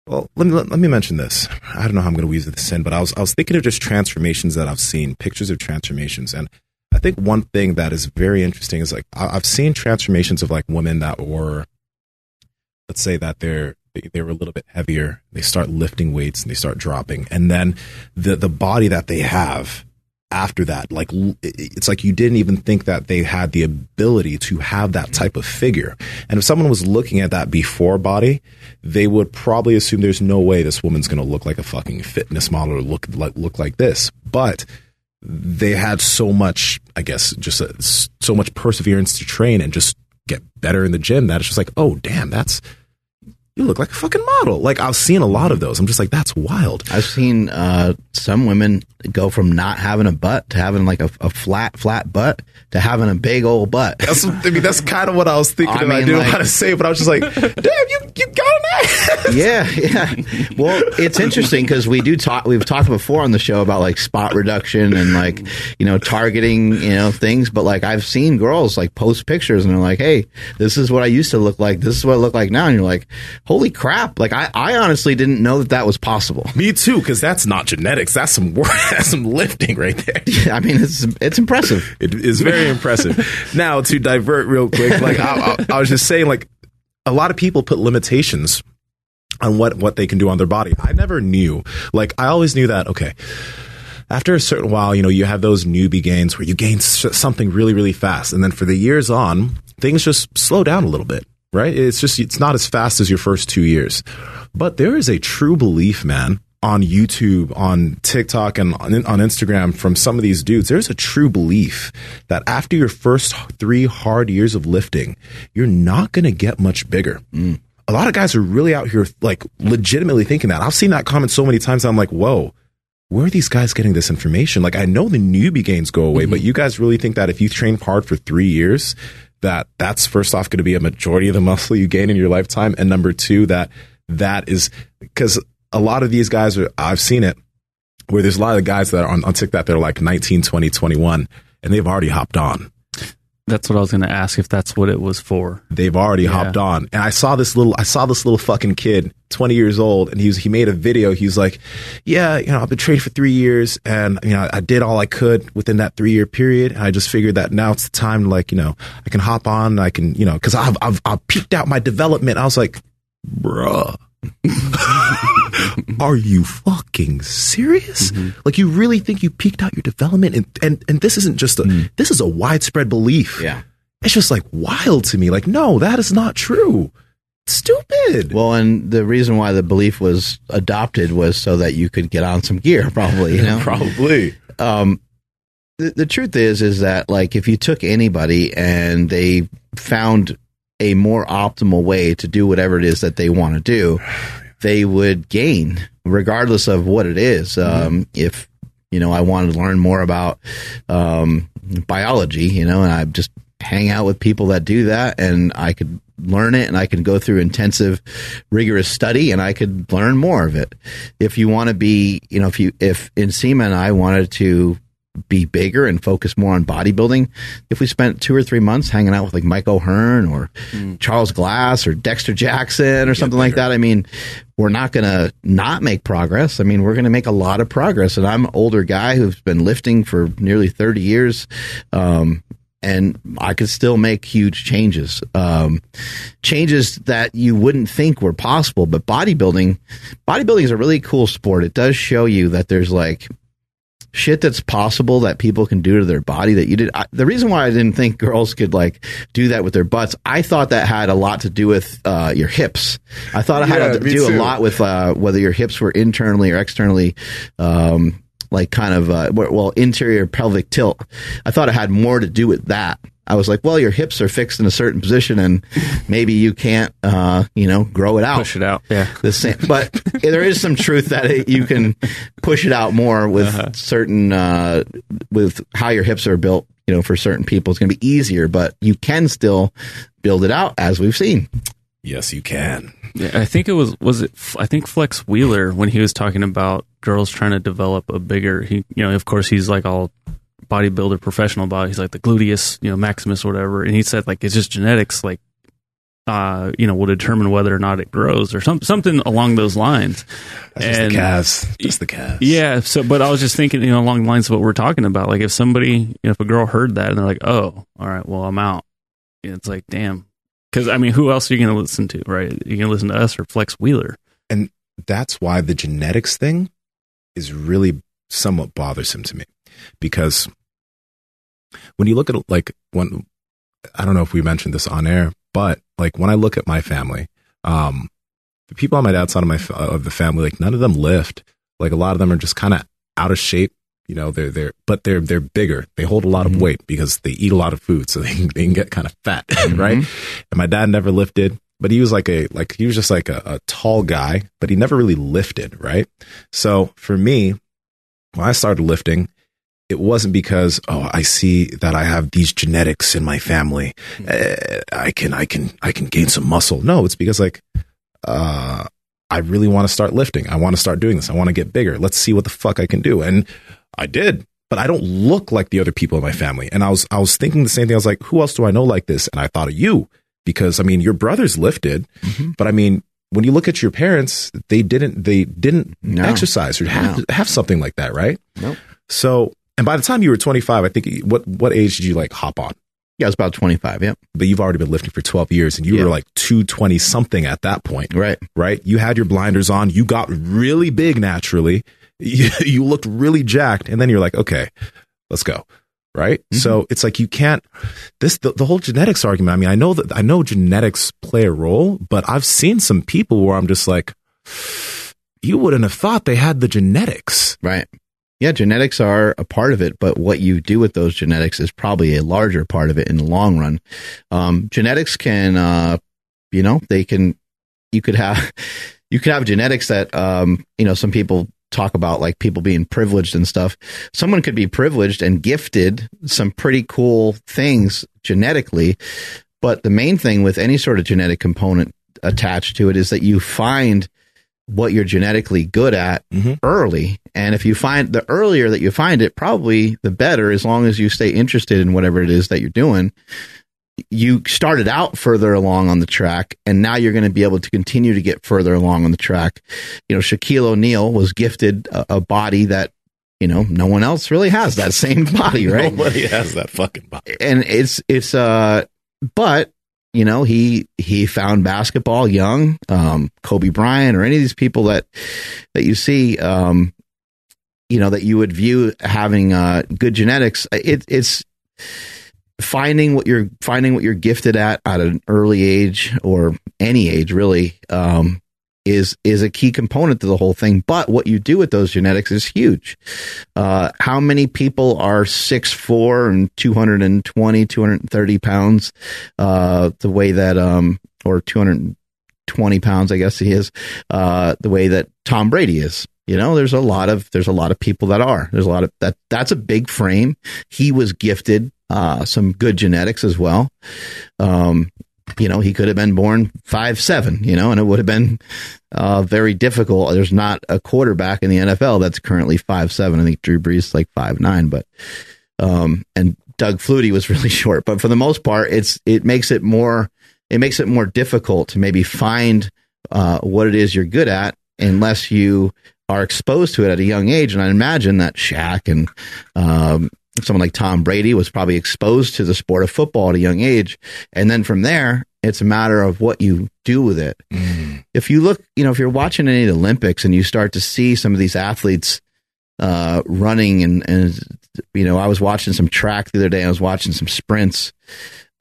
S2: well, let me let, let, me mention this. I don't know how I'm going to weave this in, but I was I was thinking of just transformations that I've seen, pictures of transformations, and I think one thing that is very interesting is like I've seen transformations of like women that were, let's say that they're they, they were a little bit heavier. They start lifting weights and they start dropping, and then the the body that they have after that like it's like you didn't even think that they had the ability to have that mm-hmm. type of figure and if someone was looking at that before body they would probably assume there's no way this woman's going to look like a fucking fitness model or look like look like this but they had so much, I guess, just a, so much perseverance to train and just get better in the gym that it's just like, oh, damn, that's you look like a fucking model. Like I've seen a lot of those. I'm just like, that's wild.
S1: I've seen uh, some women go from not having a butt to having like a, a flat, flat butt to having a big old butt.
S2: That's, I mean, that's kind of what I was thinking. I, mean, I didn't like, know how to say, but I was just like, damn, you you got an ass.
S1: yeah, yeah. Well, it's interesting because we do talk. We've talked before on the show about like spot reduction and like you know targeting you know things. But like I've seen girls like post pictures and they're like, hey, this is what I used to look like. This is what I look like now. And you're like holy crap! Like I, I honestly didn't know that that was possible.
S2: Me too, because that's not genetics. That's some work. That's some lifting right there.
S1: I mean, it's it's impressive.
S2: It is very impressive. Now to divert real quick, like I, I, I was just saying, like a lot of people put limitations on what what they can do on their body. I never knew. Like I always knew that. Okay. After a certain while, you know, you have those newbie gains where you gain something really, really fast. And then for the years on, things just slow down a little bit, right? It's just, it's not as fast as your first two years. But there is a true belief, man, on YouTube, on TikTok, and on, on Instagram from some of these dudes. There's a true belief that after your first three hard years of lifting, you're not going to get much bigger. Mm. A lot of guys are really out here, like, legitimately thinking that. I've seen that comment so many times. I'm like, whoa where are these guys getting this information? Like, I know the newbie gains go away, mm-hmm. but you guys really think that if you train hard for three years, that that's first off going to be a majority of the muscle you gain in your lifetime, and number two, that that is because a lot of these guys are. I've seen it where there's a lot of guys that are on, on TikTok that are like 19, 20, 21, and they've already hopped on.
S3: That's what I was going to ask if that's what it was for.
S2: They've already hopped on. And I saw this little, I saw this little fucking kid, 20 years old, and he was, he made a video. He was like, yeah, you know, I've been training for three years and, you know, I did all I could within that three year period. And I just figured that now it's the time to like, you know, I can hop on, I can, you know, cause I've, I've, I've peaked out my development. I was like, bruh. Are you fucking serious? Like you really think you peaked out your development and and, and this isn't just a this is a widespread belief
S1: Yeah.
S2: it's just like wild to me. Like, no, that is not true. Stupid.
S1: Well, and the reason why the belief was adopted was so that you could get on some gear, probably. You know,
S2: Probably.
S1: um, the, the truth is, is that like if you took anybody and they found a more optimal way to do whatever it is that they want to do, they would gain regardless of what it is. Um, if you know, I wanted to learn more about um, biology, you know, and I just hang out with people that do that, and I could learn it, and I could go through intensive, rigorous study, and I could learn more of it. If you want to be, you know, if you if Nsima and I wanted to be bigger and focus more on bodybuilding, if we spent two or three months hanging out with like Mike O'Hearn or Charles Glass or Dexter Jackson or something like that, I mean, we're not going to not make progress. I mean, we're going to make a lot of progress. And I'm an older guy who's been lifting for nearly 30 years. Um, and I could still make huge changes, um, changes that you wouldn't think were possible. But bodybuilding, bodybuilding is a really cool sport. It does show you that there's like shit that's possible that people can do to their body that you did. I, the reason why I didn't think girls could like do that with their butts, I thought that had a lot to do with uh, your hips. I thought it had
S2: Yeah,
S1: to do
S2: too.
S1: a lot with uh, whether your hips were internally or externally. Um, like kind of uh, well interior pelvic tilt. I thought it had more to do with that. I was like, well, your hips are fixed in a certain position, and maybe you can't, uh, you know, grow it out
S3: Push it out. Yeah.
S1: the same. But there is some truth that it, you can push it out more with
S3: Uh-huh.
S1: certain uh, with how your hips are built. You know, for certain people, it's going to be easier, but you can still build it out, as we've seen.
S2: Yes, you can.
S3: Yeah, I think it was was it I think Flex Wheeler when he was talking about girls trying to develop a bigger he you know of course he's like all bodybuilder professional body he's like the gluteus you know maximus or whatever and he said like it's just genetics like uh you know will determine whether or not it grows or some something along those lines
S2: That's just
S3: And-
S2: the calves. Just the calves.
S3: yeah so but I was just thinking you know along the lines of what we're talking about like if somebody you know, if a girl heard that and they're like oh all right well I'm out it's like damn because I mean who else are you going to listen to right you can listen to us or Flex Wheeler
S2: And that's why the genetics thing is really somewhat bothersome to me because when you look at like when I don't know if we mentioned this on air, but like when I look at my family, um, the people on my dad's side of my of the family, like none of them lift. Like a lot of them are just kind of out of shape. You know, they're they're but they're they're bigger. They hold a lot of weight because they eat a lot of food, so they can, they can get kind of fat, right? And my dad never lifted, but he was like a like he was just like a, a tall guy, but he never really lifted, right? So for me, when I started lifting, it wasn't because oh I see that I have these genetics in my family, uh, I can I can I can gain some muscle. No, it's because like uh I really want to start lifting. I want to start doing this. I want to get bigger. Let's see what the fuck I can do. And I did, but I don't look like the other people in my family. And I was I was thinking the same thing. I was like, who else do I know like this? And I thought of you because I mean your brothers lifted, mm-hmm. but I mean when you look at your parents, they didn't they didn't
S1: No.
S2: exercise or have
S1: No.
S2: have something like that, right?
S1: Nope.
S2: So, and by the time you were 25, I think what what age did you like hop on?
S1: Yeah, I was about 25. Yeah.
S2: But you've already been lifting for 12 years, and you
S1: Yeah.
S2: were like 220 something at that point,
S1: Right.
S2: right? You had your blinders on, you got really big naturally, you, you looked really jacked, and then you're like, okay, let's go. Right.
S1: Mm-hmm.
S2: So it's like you can't this the, the whole genetics argument. I mean, I know that I know genetics play a role, but I've seen some people where I'm just like, you wouldn't have thought they had the genetics.
S1: Right. Yeah, genetics are a part of it, but what you do with those genetics is probably a larger part of it in the long run. Um, genetics can, uh, you know, they can, you could have, you could have genetics that, um, you know, some people talk about like people being privileged and stuff. Someone could be privileged and gifted some pretty cool things genetically, but the main thing with any sort of genetic component attached to it is that you find what you're genetically good at
S2: Mhm.
S1: early. And if you find the earlier that you find it, probably the better, as long as you stay interested in whatever it is that you're doing. You started out further along on the track, and now you're going to be able to continue to get further along on the track. You know, Shaquille O'Neal was gifted a, a body that, you know, no one else really has that same body, right?
S2: Nobody has that fucking body.
S1: and it's it's uh but you know he he found basketball young um kobe bryant or any of these people that that you see um you know that you would view having uh good genetics it, it's finding what you're finding what you're gifted at at an early age or any age really um is is a key component to the whole thing. But what you do with those genetics is huge. Uh, how many people are six four and 220 230 pounds? Uh, the way that um or 220 pounds i guess he is uh, the way that tom brady is you know there's a lot of there's a lot of people that are there's a lot of that that's a big frame he was gifted uh, some good genetics as well um, you know, he could have been born five seven, you know, and it would have been uh, very difficult. There's not a quarterback in the NFL that's currently five seven. I think Drew Brees is like five nine, but um, and Doug Flutie was really short. But for the most part, it's it makes it more it makes it more difficult to maybe find uh, what it is you're good at unless you are exposed to it at a young age. And I imagine that Shaq and um, someone like Tom Brady was probably exposed to the sport of football at a young age. And then from there, it's a matter of what you do with it. If you look, you know, if you're watching any of the Olympics and you start to see some of these athletes uh, running and, and, you know, I was watching some track the other day, I was watching some sprints.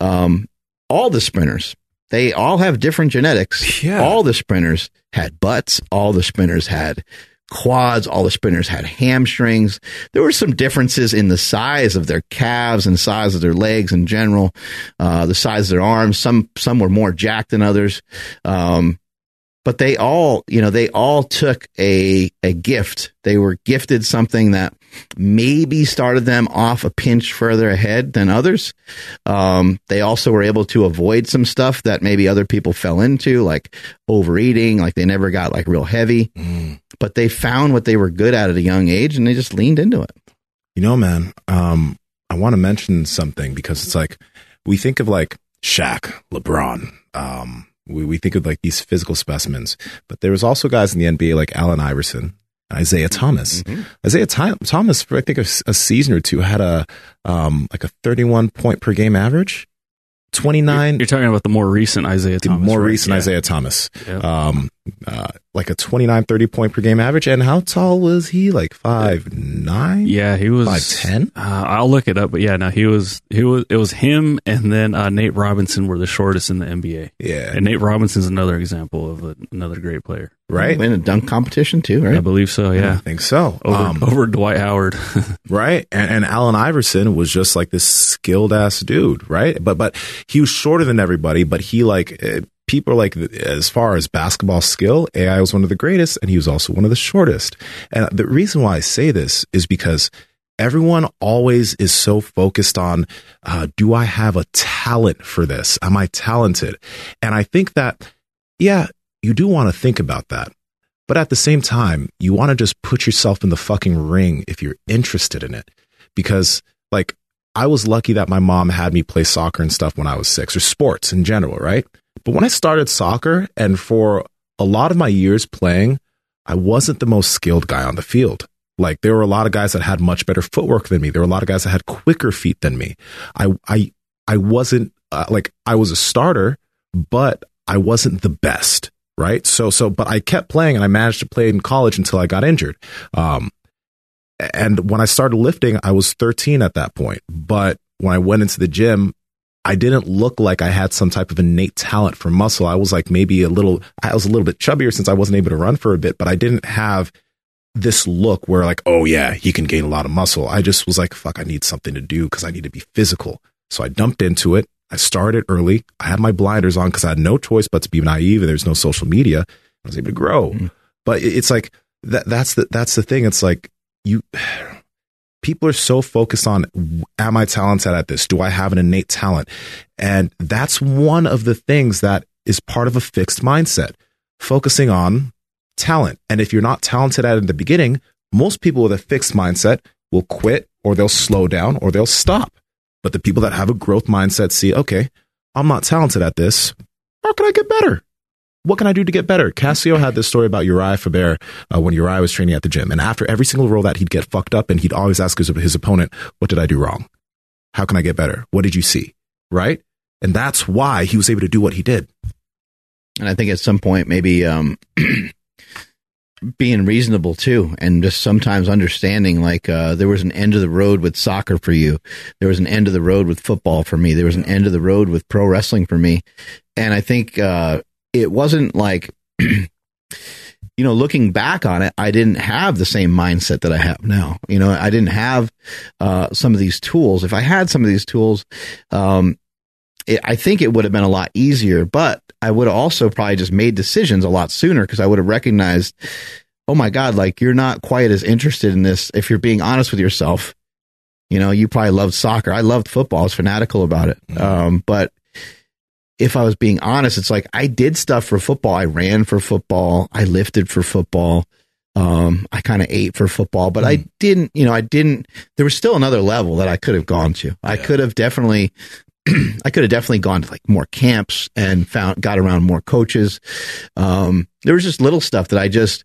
S1: Um, all the sprinters, they all have different genetics.
S2: Yeah.
S1: All the sprinters had butts, all the sprinters had quads, all the sprinters had hamstrings. There were some differences in the size of their calves and size of their legs in general, uh, the size of their arms. Some some were more jacked than others. Um, but they all, you know, they all took a a gift. They were gifted something that maybe started them off a pinch further ahead than others. Um, they also were able to avoid some stuff that maybe other people fell into, like overeating, like they never got like real heavy. But they found what they were good at at a young age and they just leaned into it.
S2: You know, man, um, I want to mention something because it's like we think of like Shaq, LeBron, um, we, we think of like these physical specimens, but there was also guys in the NBA like Allen Iverson, Isaiah Thomas. Isaiah Tho- Thomas, for I think a season or two, had a um, like a 31 point per game average, 29
S3: You're talking about the more recent Isaiah
S2: the
S3: Thomas.
S2: more
S3: right?
S2: recent
S3: Yeah.
S2: Isaiah Thomas.
S3: Yeah.
S2: Um, uh, like a 29, 30 point per game average. And how tall was he? Like five nine?
S3: Yeah, he was
S2: 5'10"?
S3: Uh, I'll look it up, but yeah, no, he was he was it was him and then uh, Nate Robinson were the shortest in the NBA.
S2: Yeah.
S3: And Nate Robinson's another example of a, another great player.
S2: right?
S1: in a dunk competition too, right?
S3: I believe so.
S2: I
S3: Yeah, I
S2: think so.
S3: over
S2: Um,
S3: over Dwight Howard.
S2: right and, and Allen Iverson was just like this skilled ass dude right but but he was shorter than everybody but he like uh, people like as far as basketball skill AI was one of the greatest and he was also one of the shortest and the reason why I say this is because everyone always is so focused on uh, do I have a talent for this am I talented and I think that yeah you do want to think about that but at the same time, you want to just put yourself in the fucking ring if you're interested in it. Because, like, I was lucky that my mom had me play soccer and stuff when I was six, or sports in general, right? But when I started soccer, and for a lot of my years playing, I wasn't the most skilled guy on the field. Like there were a lot of guys that had much better footwork than me. There were a lot of guys that had quicker feet than me. I I I wasn't uh, like I was a starter, but I wasn't the best, right? So so but I kept playing and I managed to play in college until I got injured. Um and when I started lifting, I was 13 at that point. But when I went into the gym, I didn't look like I had some type of innate talent for muscle. I was like maybe a little, I was a little bit chubbier since I wasn't able to run for a bit, but I didn't have this look where like, oh yeah, he can gain a lot of muscle. I just was like, fuck, I need something to do because I need to be physical. So I dumped into it. I started early. I had my blinders on because I had no choice but to be naive. And there's no social media. I was able to grow. Mm-hmm. But it's like that. That's the that's the thing. It's like you people are so focused on am I talented at this? Do I have an innate talent? And that's one of the things that is part of a fixed mindset, focusing on talent. And if you're not talented at it in the beginning, most people with a fixed mindset will quit or they'll slow down or they'll stop. But the people that have a growth mindset see, okay, I'm not talented at this. How can I get better? What can I do to get better? Cassio had this story about Uriah Faber uh, when Uriah was training at the gym. And after every single roll that he'd get fucked up and he'd always ask his, his opponent, what did I do wrong? How can I get better? What did you see? Right? And that's why he was able to do what he did.
S1: And I think at some point, maybe um, being reasonable too, and just sometimes understanding like uh, there was an end of the road with soccer for you, there was an end of the road with football for me, there was an end of the road with pro wrestling for me, and I think uh, it wasn't like you know looking back on it i didn't have the same mindset that i have now. You know i didn't have uh, some of these tools. If i had some of these tools um, it, i think it would have been a lot easier but i would have also probably just made decisions a lot sooner because i would have recognized oh my god like you're not quite as interested in this. If you're being honest with yourself you know you probably loved soccer. I loved football. I was fanatical about it. Mm-hmm. um, but if I was being honest, it's like I did stuff for football. I ran for football. I lifted for football. Um, I kind of ate for football, but mm. I didn't, you know, I didn't, there was still another level that I could have gone to. I could have definitely, I could have definitely gone to like more camps and found, got around more coaches. Um, there was just little stuff that I just,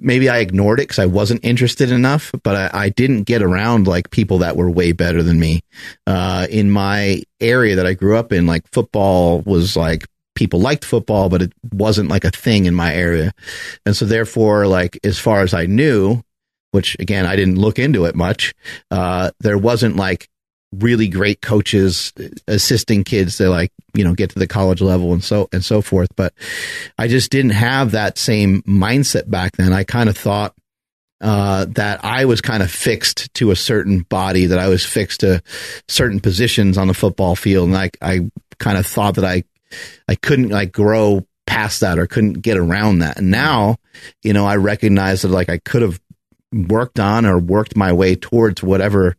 S1: maybe I ignored it because I wasn't interested enough, but I, I, didn't get around like people that were way better than me. Uh, in my area that I grew up in, like football was like people liked football, but it wasn't like a thing in my area. And so therefore, like as far as I knew, which again, I didn't look into it much, uh, there wasn't like really great coaches assisting kids to like you know get to the college level and so and so forth. But i just didn't have that same mindset back then. I kind of thought uh, that I was kind of fixed to a certain body, that I was fixed to certain positions on the football field, and I I kind of thought that I I couldn't like grow past that or couldn't get around that. And now, you know, I recognize that like I could have worked on or worked my way towards whatever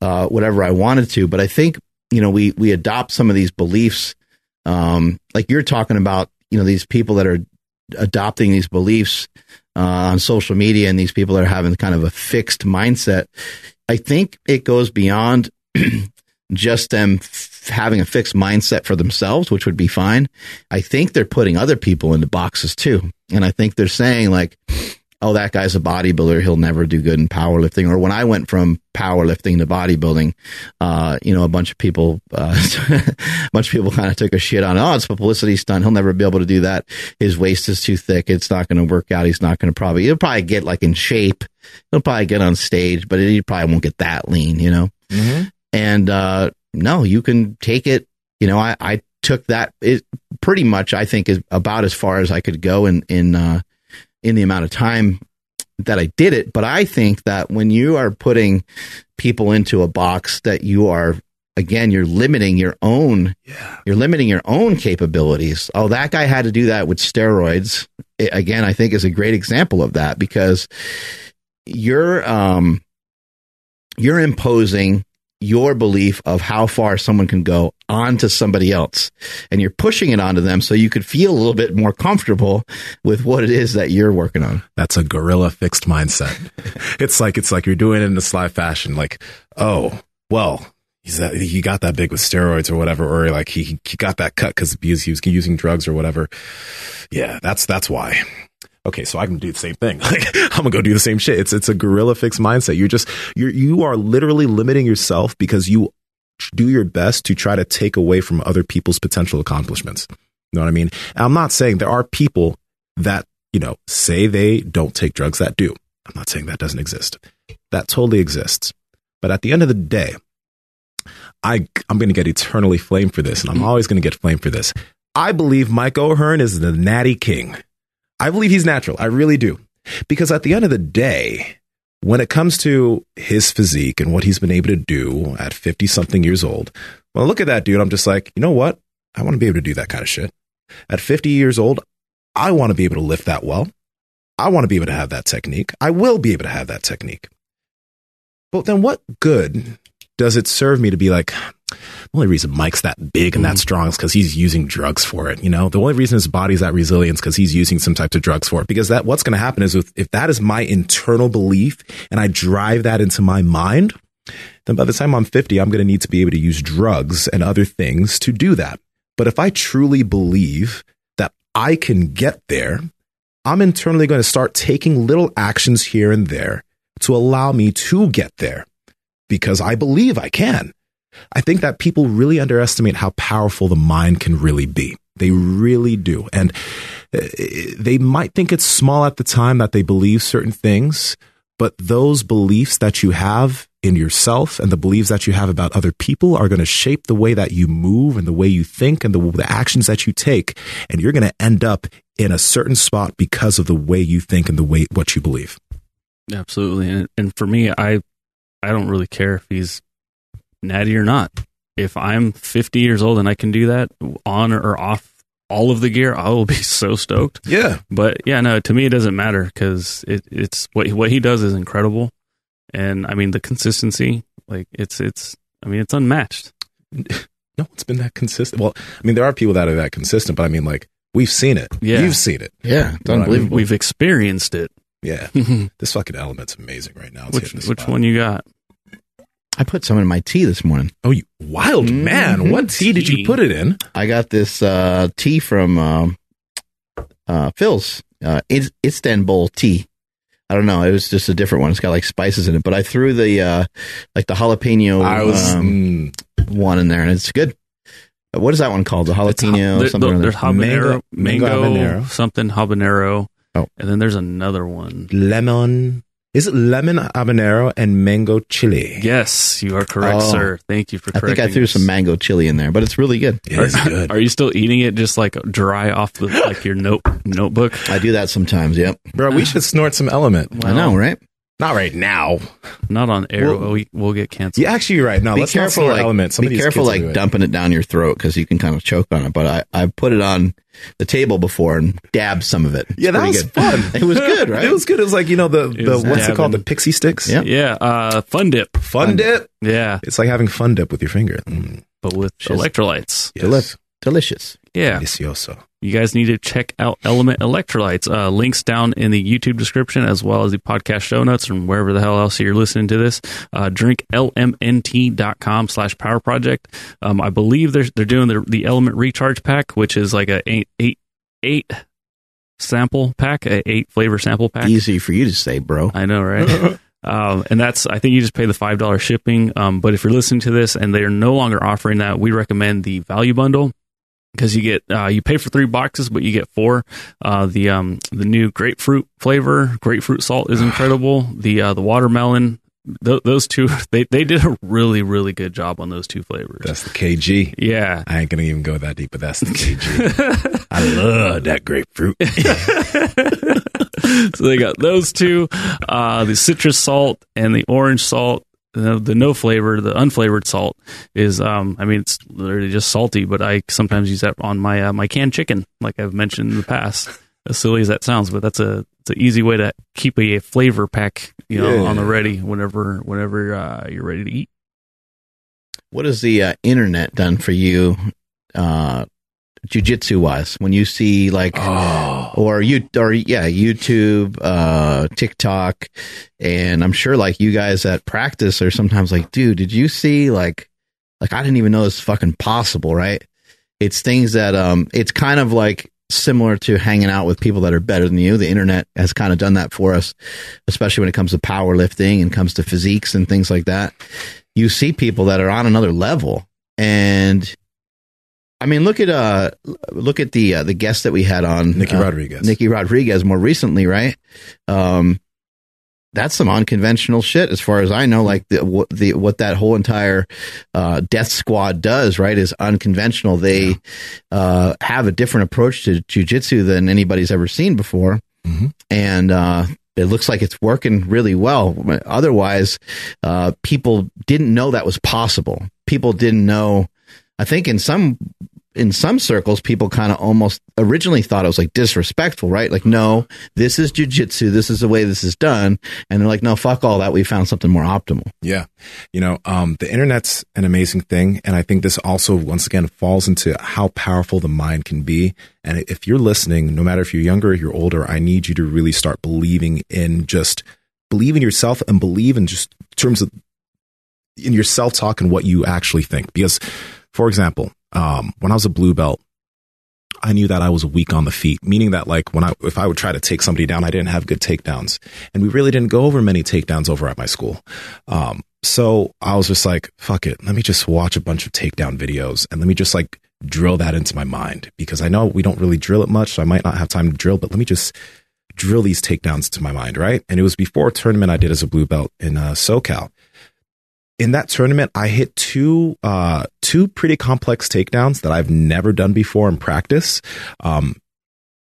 S1: uh, whatever I wanted to. But I think you know we we adopt some of these beliefs, um, like you're talking about. You know these people that are adopting these beliefs uh, on social media, and these people that are having kind of a fixed mindset. I think it goes beyond just them f- having a fixed mindset for themselves, which would be fine. I think they're putting other people into boxes too, and I think they're saying like oh, that guy's a bodybuilder. He'll never do good in powerlifting. Or when I went from powerlifting to bodybuilding, uh, you know, a bunch of people, uh, a bunch of people kind of took a shit on, oh, it's a publicity stunt. He'll never be able to do that. His waist is too thick. It's not going to work out. He's not going to probably, he'll probably get like in shape. He'll probably get on stage, but he probably won't get that lean, you know? Mm-hmm. And, uh, no, you can take it. You know, I, I took that it pretty much, I think is about as far as I could go in, in, uh, in the amount of time that I did it. But I think that when you are putting people into a box that you are again you're limiting your own yeah. you're limiting your own capabilities oh that guy had to do that with steroids it, again i think is a great example of that because you're um you're imposing your belief of how far someone can go onto somebody else and you're pushing it onto them so you could feel a little bit more comfortable with what it is that you're working on
S2: that's a gorilla fixed mindset it's like it's like you're doing it in a sly fashion like oh well he's that he got that big with steroids or whatever, or like he he got that cut because he was, he was using drugs or whatever. Yeah, that's that's why. Okay, so I can do the same thing. Like I'm gonna go do the same shit. It's it's a gorilla fix mindset. You're just you're you are literally limiting yourself because you do your best to try to take away from other people's potential accomplishments. You know what I mean? And I'm not saying there are people that you know say they don't take drugs that do. I'm not saying that doesn't exist. That totally exists. But at the end of the day, I I'm going to get eternally flamed for this, and I'm always going to get flamed for this. I believe Mike O'Hearn is the natty king. I believe he's natural. I really do. Because at the end of the day, when it comes to his physique and what he's been able to do at 50 something years old, when I look at that dude, I'm just like, you know what? I want to be able to do that kind of shit. At 50 years old, I want to be able to lift that well. I want to be able to have that technique. I will be able to have that technique. But then what good does it serve me to be like, the only reason Mike's that big and that mm. strong is because he's using drugs for it. You know, the only reason his body's that resilient is because he's using some types of drugs for it. Because that what's going to happen is if, if that is my internal belief and I drive that into my mind, then by the time I'm 50, I'm going to need to be able to use drugs and other things to do that. But if I truly believe that I can get there, I'm internally going to start taking little actions here and there to allow me to get there because I believe I can. I think that people really underestimate how powerful the mind can really be. They really do. And uh, they might think it's small at the time that they believe certain things, but those beliefs that you have in yourself and the beliefs that you have about other people are going to shape the way that you move and the way you think and the, the actions that you take. And you're going to end up in a certain spot because of the way you think and the way what you believe.
S3: Absolutely. And, and for me, I I don't really care if he's natty or not. If I'm 50 years old and I can do that on or off all of the gear, I will be so stoked.
S2: Yeah.
S3: But yeah, no, to me it doesn't matter because it, it's what what he does is incredible, and I mean the consistency, like it's it's I mean it's unmatched.
S2: No one's been that consistent. Well, I mean, there are people that are that consistent, but I mean, like, we've seen it.
S3: Yeah.
S2: You've seen it.
S1: Yeah, it's
S2: You know what I mean?
S1: unbelievable.
S3: We've experienced it.
S2: Yeah. this fucking LMNT's amazing right now. It's
S3: which which
S2: spot.
S3: one you got?
S1: I put some in my tea this morning.
S2: Oh, you wild
S1: Mhm.
S2: man. What tea did you put it in?
S1: I got this uh, tea from um, uh, Phil's uh, Istanbul tea. I don't know. It was just a different one. It's got like spices in it, but I threw the uh, like the jalapeno
S2: I was.
S1: um,
S2: mm,
S1: one in there, and it's good. Uh, What is that one called? The jalapeno
S3: There-
S1: something. or
S3: there's habanero,
S2: Mango-
S3: mango,
S2: mango habanero.
S3: something habanero.
S1: Oh.
S3: and then there's another one.
S2: lemon. Is it lemon habanero and mango chili?
S3: Yes, you are correct,
S1: Oh.
S3: sir. Thank you for correcting.
S1: I think I threw
S3: us.
S1: some mango chili in there, but it's really good.
S2: It is good.
S3: Are you still eating it just like dry off the like your note notebook?
S1: I do that sometimes. Yep,
S2: Bro, we should snort some LMNT.
S1: I know, right?
S2: Not right now.
S3: Not on air.
S1: Well-
S3: Well, we, we'll get canceled.
S2: Yeah, actually, you're right. No,
S1: be
S2: let's
S1: careful,
S2: not
S1: like
S2: LMNT. Some
S1: be careful, like
S2: it.
S1: dumping it down your throat because you can kind of choke on it. But I I put it on the table before and dabbed some of it. It's
S2: Yeah, that was
S1: good.
S2: fun.
S1: It was good, right?
S2: It was good. It was like you know the the
S3: was
S2: what's it called the pixie sticks.
S1: Yeah.
S3: Yeah, uh, fun dip.
S2: Fun dip.
S3: Yeah,
S2: It's like having fun dip with your finger. Mm,
S3: but with
S1: Shiz.
S3: electrolytes.
S2: yes.
S1: Delif- delicious.
S3: Yeah,
S2: Delicioso.
S3: You guys need to check out LMNT Electrolytes. Uh, links down in the YouTube description as well as the podcast show notes and wherever the hell else you're listening to this. Uh, drinklmnt.com slash power project. Um, I believe they're, they're doing the, the LMNT Recharge Pack, which is like a eight, eight, eight sample pack, a eight flavor sample pack.
S1: Easy for you to say, bro.
S3: I know, right? um, and that's I think you just pay the five dollar shipping. Um, but if you're listening to this and they are no longer offering that, we recommend the value bundle because you get uh, you pay for three boxes, but you get four. Uh, the um the new grapefruit flavor, grapefruit salt is incredible. The uh, the watermelon. Th- those two, they, they did a really, really good job on those two flavors.
S2: That's the KG.
S3: yeah.
S2: I ain't gonna even go that deep, but that's the KG. I love that grapefruit.
S3: so they got those two, uh, the citrus salt and the orange salt. The, the no flavor, the unflavored salt is, um, I mean, it's literally just salty, but I sometimes use that on my uh, my canned chicken, like I've mentioned in the past. As silly as that sounds, but that's a it's an easy way to keep a flavor pack, you know,
S2: Yeah.
S3: on the ready whenever whenever uh, you're ready to eat.
S1: What has the uh, internet done for you, uh, jujitsu wise? When you see like,
S2: oh.
S1: or you, or yeah, YouTube, uh, TikTok, and I'm sure like you guys at practice are sometimes like, dude, did you see like like I didn't even know this was fucking possible, right? It's things that um it's kind of like similar to hanging out with people that are better than you. The internet has kind of done that for us, especially when it comes to powerlifting and comes to physiques and things like that. You see people that are on another level and I mean, look at uh, look at the uh, the guest that we had on
S2: Nicky
S1: uh,
S2: Rodriguez.
S1: Nicky Rodriguez more recently, right? Um, that's some unconventional shit, as far as I know. Like the what the what that whole entire uh, Death Squad does, right, is unconventional. They uh, have a different approach to jujitsu than anybody's ever seen before,
S2: Mhm.
S1: and uh, it looks like it's working really well. Otherwise, uh, people didn't know that was possible. People didn't know. I think in some in some circles, people kind of almost originally thought it was like disrespectful, right? Like, no, this is jujitsu. This is the way this is done. And they're like, no, fuck all that. We found something more optimal.
S2: Yeah. You know, um, the internet's an amazing thing. And I think this also, once again, falls into how powerful the mind can be. And if you're listening, no matter if you're younger or you're older, I need you to really start believing in just believe in yourself and believe in just terms of in your self talk and what you actually think. Because, for example, um, when I was a blue belt, I knew that I was weak on the feet, meaning that like when I, if I would try to take somebody down, I didn't have good takedowns. And we really didn't go over many takedowns over at my school. Um, so I was just like, fuck it. Let me just watch a bunch of takedown videos and let me just like drill that into my mind because I know we don't really drill it much. So I might not have time to drill, but let me just drill these takedowns to my mind. Right. And it was before a tournament I did as a blue belt in uh, SoCal in that tournament, I hit two uh, two pretty complex takedowns that I've never done before in practice, um,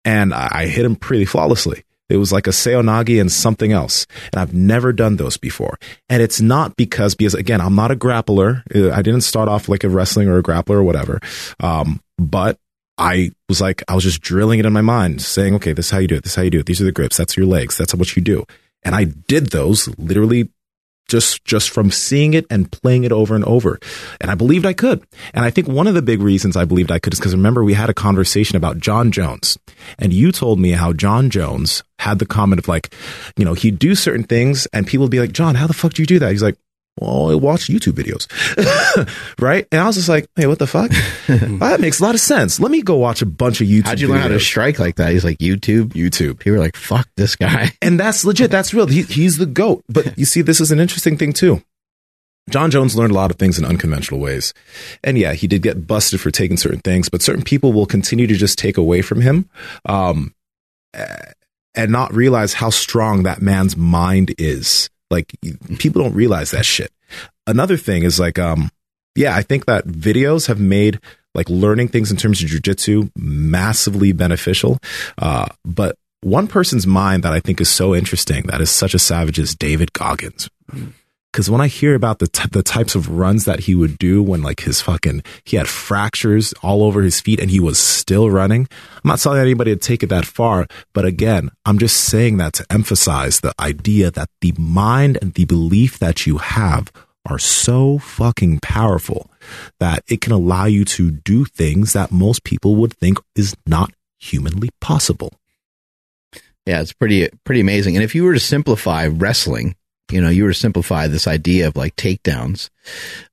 S2: and I, I hit them pretty flawlessly. It was like a seoi nage and something else, and I've never done those before. And it's not because because again, I'm not a grappler. I didn't start off like a wrestling or a grappler or whatever, um, but I was like, I was just drilling it in my mind, saying, okay, this is how you do it. This is how you do it. These are the grips. That's your legs. That's what you do. And I did those literally just just from seeing it and playing it over and over. And i believed i could. And i think one of the big reasons i believed i could is because remember we had a conversation about jon jones. And you told me how jon jones had the comment of like you know he'd do certain things and people would be like jon how the fuck do you do that? He's like well, I watch YouTube videos, right? And I was just like, "Hey, what the fuck? that makes a lot of sense. Let me go watch a bunch of YouTube."
S1: How'd you learn how to strike like that? He's like, YouTube.
S2: YouTube?
S1: People are like, fuck this guy.
S2: and that's legit. That's real. He, he's the goat. But you see, this is an interesting thing too. Jon Jones learned a lot of things in unconventional ways. And yeah, he did get busted for taking certain things, but certain people will continue to just take away from him um, eh, and not realize how strong that man's mind is. Like, people don't realize that shit. Another thing is like, um, yeah, I think that videos have made like learning things in terms of jujitsu massively beneficial. Uh, but one person's mind that I think is so interesting, that is such a savage, is David Goggins. Because when I hear about the t- the types of runs that he would do when like his fucking he had fractures all over his feet and he was still running, I'm not telling anybody to take it that far, but again, I'm just saying that to emphasize the idea that the mind and the belief that you have are so fucking powerful that it can allow you to do things that most people would think is not humanly possible.
S1: Yeah, it's pretty pretty amazing. And if you were to simplify wrestling, you know, you were to simplify this idea of like takedowns,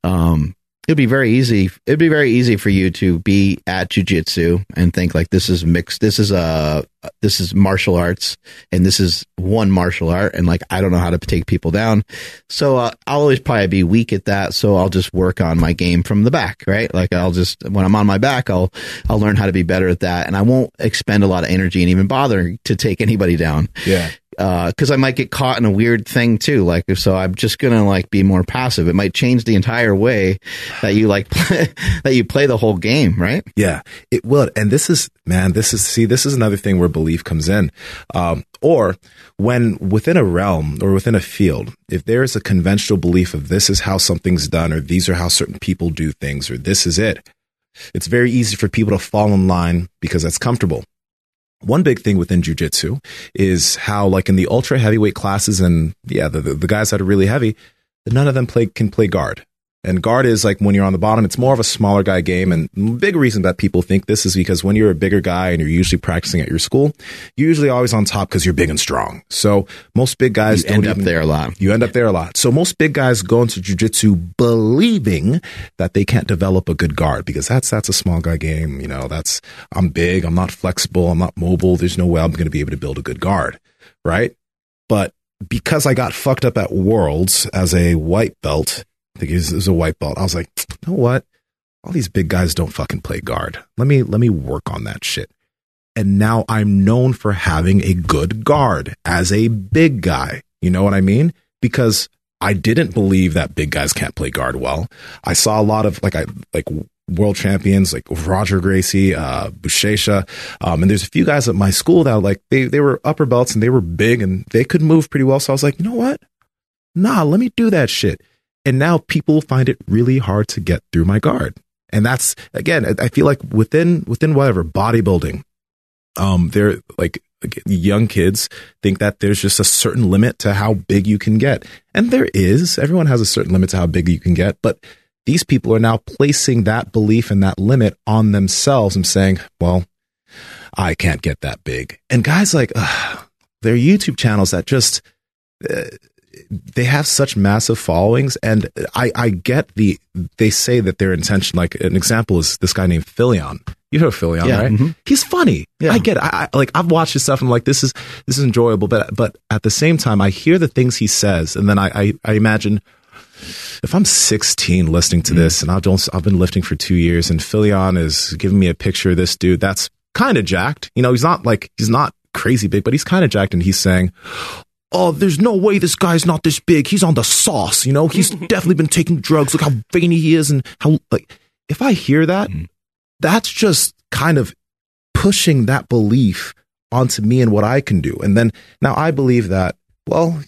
S1: um, it'd be very easy. It'd be very easy for you to be at jujitsu and think like this is mixed. This is a this is martial arts, and this is one martial art, and like I don't know how to take people down, so uh, I'll always probably be weak at that. So I'll just work on my game from the back, right? Like I'll just when I'm on my back, I'll I'll learn how to be better at that, and I won't expend a lot of energy and even bother to take anybody down
S2: Yeah.
S1: Because I might get caught in a weird thing too. Like, so I'm just gonna like be more passive. It might change the entire way that you like that you play the whole game, right?
S2: Yeah, it will. And this is, man, this is, see, this is another thing where belief comes in. Um, or when within a realm or within a field, if there is a conventional belief of this is how something's done, or these are how certain people do things, or this is it, it's very easy for people to fall in line because that's comfortable. One big thing within jujitsu is how, like in the ultra heavyweight classes, and yeah, the, the, guys that are really heavy, none of them play can play guard. And guard is like when you're on the bottom, it's more of a smaller guy game. And big reason that people think this is because when you're a bigger guy and you're usually practicing at your school, you're usually always on top because you're big and strong. So most big guys
S1: You
S2: don't
S1: end up
S2: even-
S1: there a lot.
S2: You end up there a lot. So most big guys go into jujitsu believing that they can't develop a good guard because that's that's a small guy game. You know, that's I'm big, I'm not flexible, I'm not mobile. There's no way I'm going to be able to build a good guard, right? But because I got fucked up at Worlds as a white belt, I think it was, a white belt. I was like, you know what? All these big guys don't fucking play guard. Let me let me work on that shit. And now I'm known for having a good guard as a big guy. You know what I mean? Because I didn't believe that big guys can't play guard well. I saw a lot of like I like world champions like Roger Gracie, uh, Buchecha, um, and there's a few guys at my school that like they they were upper belts and they were big and they could move pretty well. So I was like, you know what? Nah, let me do that shit. And now people find it really hard to get through my guard. And that's again, I- feel like within within whatever bodybuilding, um, they're like young kids think that there's just a certain limit to how big you can get. And there is. Everyone has a certain limit to how big you can get. But these people are now placing that belief and that limit on themselves and saying, well, I can't get that big. And guys like, there are YouTube channels that just, uh, they have such massive followings. And I, I get the, they say that their intention, like an example is this guy named Philion. You know Philion,
S1: Yeah,
S2: right?
S1: mhm.
S2: He's funny.
S1: Yeah.
S2: I get it. I, I like I've watched his stuff and I'm like this is this is enjoyable, but but at the same time I hear the things he says and then I I, I imagine if I'm 16 listening to this and I don't I've been lifting for 2 years and Philion is giving me a picture of this dude that's kind of jacked. You know, he's not like he's not crazy big, but he's kind of jacked and he's saying Oh, there's no way this guy's not this big. He's on the sauce, you know? He's definitely been taking drugs. Look how veiny he is and how like if I hear that, mm. that's just kind of pushing that belief onto me and what I can do. And then now I believe that, well,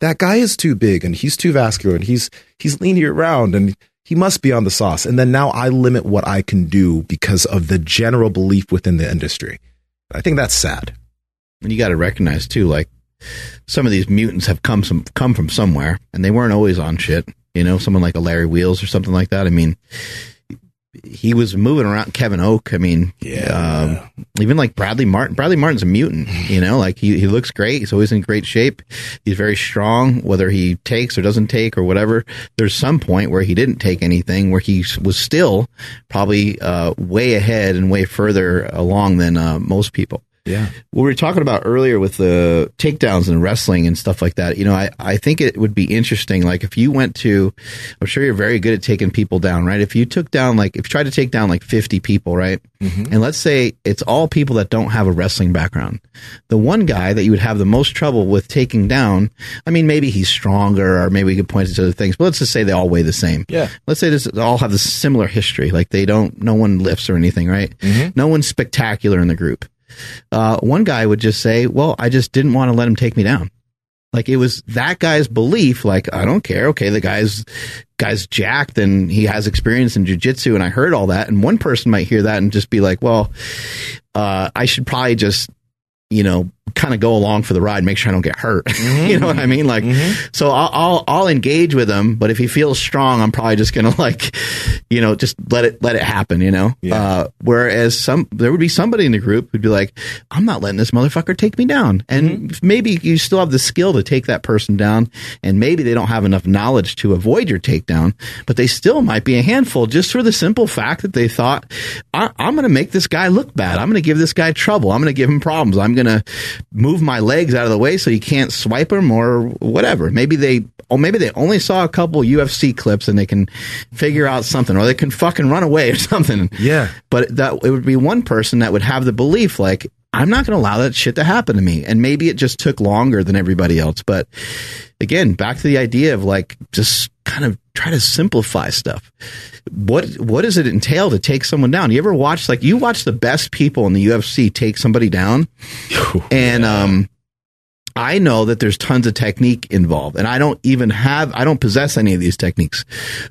S2: that guy is too big and he's too vascular and he's he's leaning around and he must be on the sauce. And then now I limit what I can do because of the general belief within the industry. I think that's sad.
S1: And you got to recognize too, like some of these mutants have come some come from somewhere, and they weren't always on shit. You know, someone like a Larry Wheels or something like that. I mean, he was moving around Kevin Oak. I mean,
S2: Yeah.
S1: um, even like Bradley Martin. Bradley Martin's a mutant. You know, like he he looks great. He's always in great shape. He's very strong, whether he takes or doesn't take or whatever. There's some point where he didn't take anything, where he was still probably uh, way ahead and way further along than uh, most people
S2: Yeah.
S1: what we were talking about earlier with the takedowns and wrestling and stuff like that, you know, I, I think it would be interesting. Like if you went to, I'm sure you're very good at taking people down, right? If you took down, like, if you tried to take down like 50 people, right? Mm-hmm. And let's say it's all people that don't have a wrestling background. The one guy that you would have the most trouble with taking down, I mean, maybe he's stronger or maybe we could point to other things, but let's just say they all weigh the same.
S2: Yeah.
S1: Let's say this they all have this similar history. Like they don't, no one lifts or anything, right? Mm-hmm. No one's spectacular in the group uh, one guy would just say, "Well, I just didn't want to let him take me down." Like it was that guy's belief. Like I don't care. Okay, the guy's guy's jacked and he has experience in jujitsu, and I heard all that. And one person might hear that and just be like, "Well, uh, I should probably just." You know, kind of go along for the ride, make sure I don't get hurt. you know what I mean? Like, so I'll, I'll I'll engage with him, but if he feels strong, I'm probably just gonna like, you know, just let it let it happen. You know.
S2: Yeah.
S1: Uh, whereas some there would be somebody in the group who'd be like, I'm not letting this motherfucker take me down, and maybe you still have the skill to take that person down, and maybe they don't have enough knowledge to avoid your takedown, but they still might be a handful just for the simple fact that they thought, I, I'm going to make this guy look bad. I'm going to give this guy trouble. I'm going to give him problems. I'm going to move my legs out of the way so you can't swipe them or whatever. Maybe they, or maybe they only saw a couple UFC clips and they can figure out something, or they can fucking run away or something.
S2: Yeah.
S1: But that it would be one person that would have the belief like I'm not going to allow that shit to happen to me. And maybe it just took longer than everybody else. But again, back to the idea of like just kind of try to simplify stuff. What what does it entail to take someone down? You ever watch like you watch the best people in the UFC take somebody down? and um I know that there's tons of technique involved and I don't even have, I don't possess any of these techniques.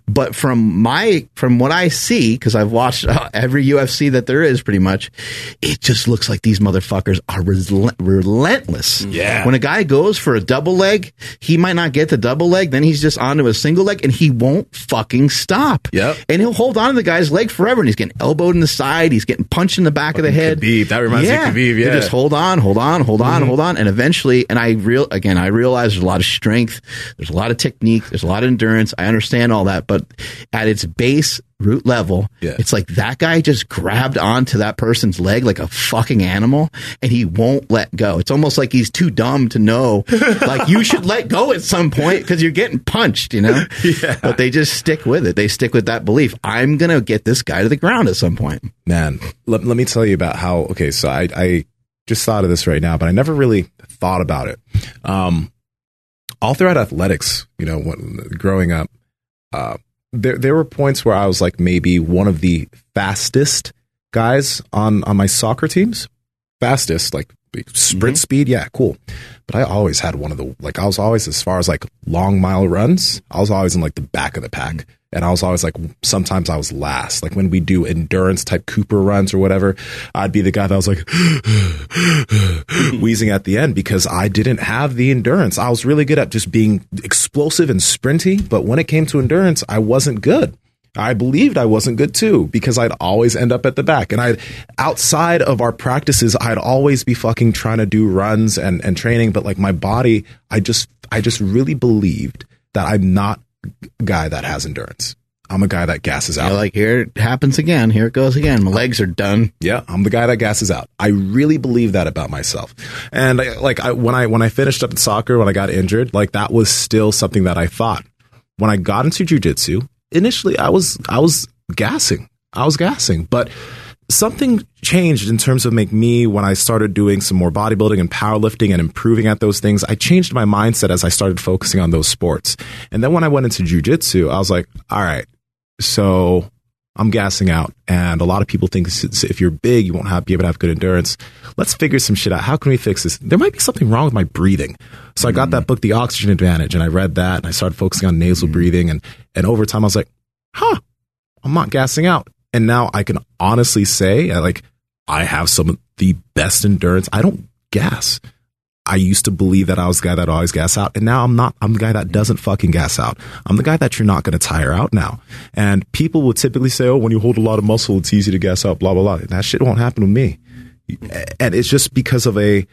S1: But from my, from what I see, cause I've watched uh, every UFC that there is pretty much, it just looks like these motherfuckers are relentless.
S2: Yeah.
S1: When a guy goes for a double leg, he might not get the double leg. Then he's just onto a single leg and he won't fucking stop.
S2: Yep.
S1: And he'll hold on to the guy's leg forever and he's getting elbowed in the side. He's getting punched in the back of the head.
S2: Khabib. That reminds me of Khabib, yeah. Mm-hmm.
S1: just hold on, hold on, hold on, hold on. And eventually, and I real, again, I realize there's a lot of strength. There's a lot of technique. There's a lot of endurance. I understand all that, but at its base root level,
S2: Yeah.
S1: it's like that guy just grabbed onto that person's leg like a fucking animal and he won't let go. It's almost like he's too dumb to know, like you should let go at some point because you're getting punched, you know?
S2: Yeah.
S1: But they just stick with it. They stick with that belief. I'm going to get this guy to the ground at some point.
S2: Man, let, let me tell you about how, okay, so I, I just thought of this right now, but I never really thought about it. Um, all throughout athletics, you know, when, growing up, uh, there, there were points where I was like maybe one of the fastest guys on, on my soccer teams. Fastest, like sprint mm-hmm. speed. Yeah, cool. But I always had one of the, like, I was always, as far as like long mile runs, I was always in like the back of the pack. And I was always like, sometimes I was last. Like when we do endurance type Cooper runs or whatever, I'd be the guy that was like wheezing at the end because I didn't have the endurance. I was really good at just being explosive and sprinty. But when it came to endurance, I wasn't good. I believed I wasn't good too because I'd always end up at the back. And I'd outside of our practices, I'd always be fucking trying to do runs and, and training. But like my body, I just, I just really believed that I'm not a guy that has endurance. I'm a guy that gasses out.
S1: You're like, here it happens again. Here it goes again. My legs are done.
S2: Yeah, I'm the guy that gasses out. I really believe that about myself. And I, like I, when I when I finished up in soccer, when I got injured, like that was still something that I thought. When I got into jujitsu, initially I was I was gassing. I was gassing, but something changed in terms of make me when I started doing some more bodybuilding and powerlifting and improving at those things. I changed my mindset as I started focusing on those sports. And then when I went into jujitsu, I was like, all right, so I'm gassing out, and a lot of people think if you're big, you won't have be able to have good endurance. Let's figure some shit out. How can we fix this? There might be something wrong with my breathing. So I got that book, The Oxygen Advantage, and I read that, and I started focusing on nasal breathing, and and over time, I was like, huh, I'm not gassing out, and now I can honestly say, uh, like, I have some of the best endurance. I don't gas. I used to believe that I was the guy that always gas out, and now I'm not. I'm the guy that doesn't fucking gas out. I'm the guy that you're not going to tire out now. And people will typically say, "Oh, when you hold a lot of muscle, it's easy to gas out." Blah blah blah. That shit won't happen with me, and it's just because of a.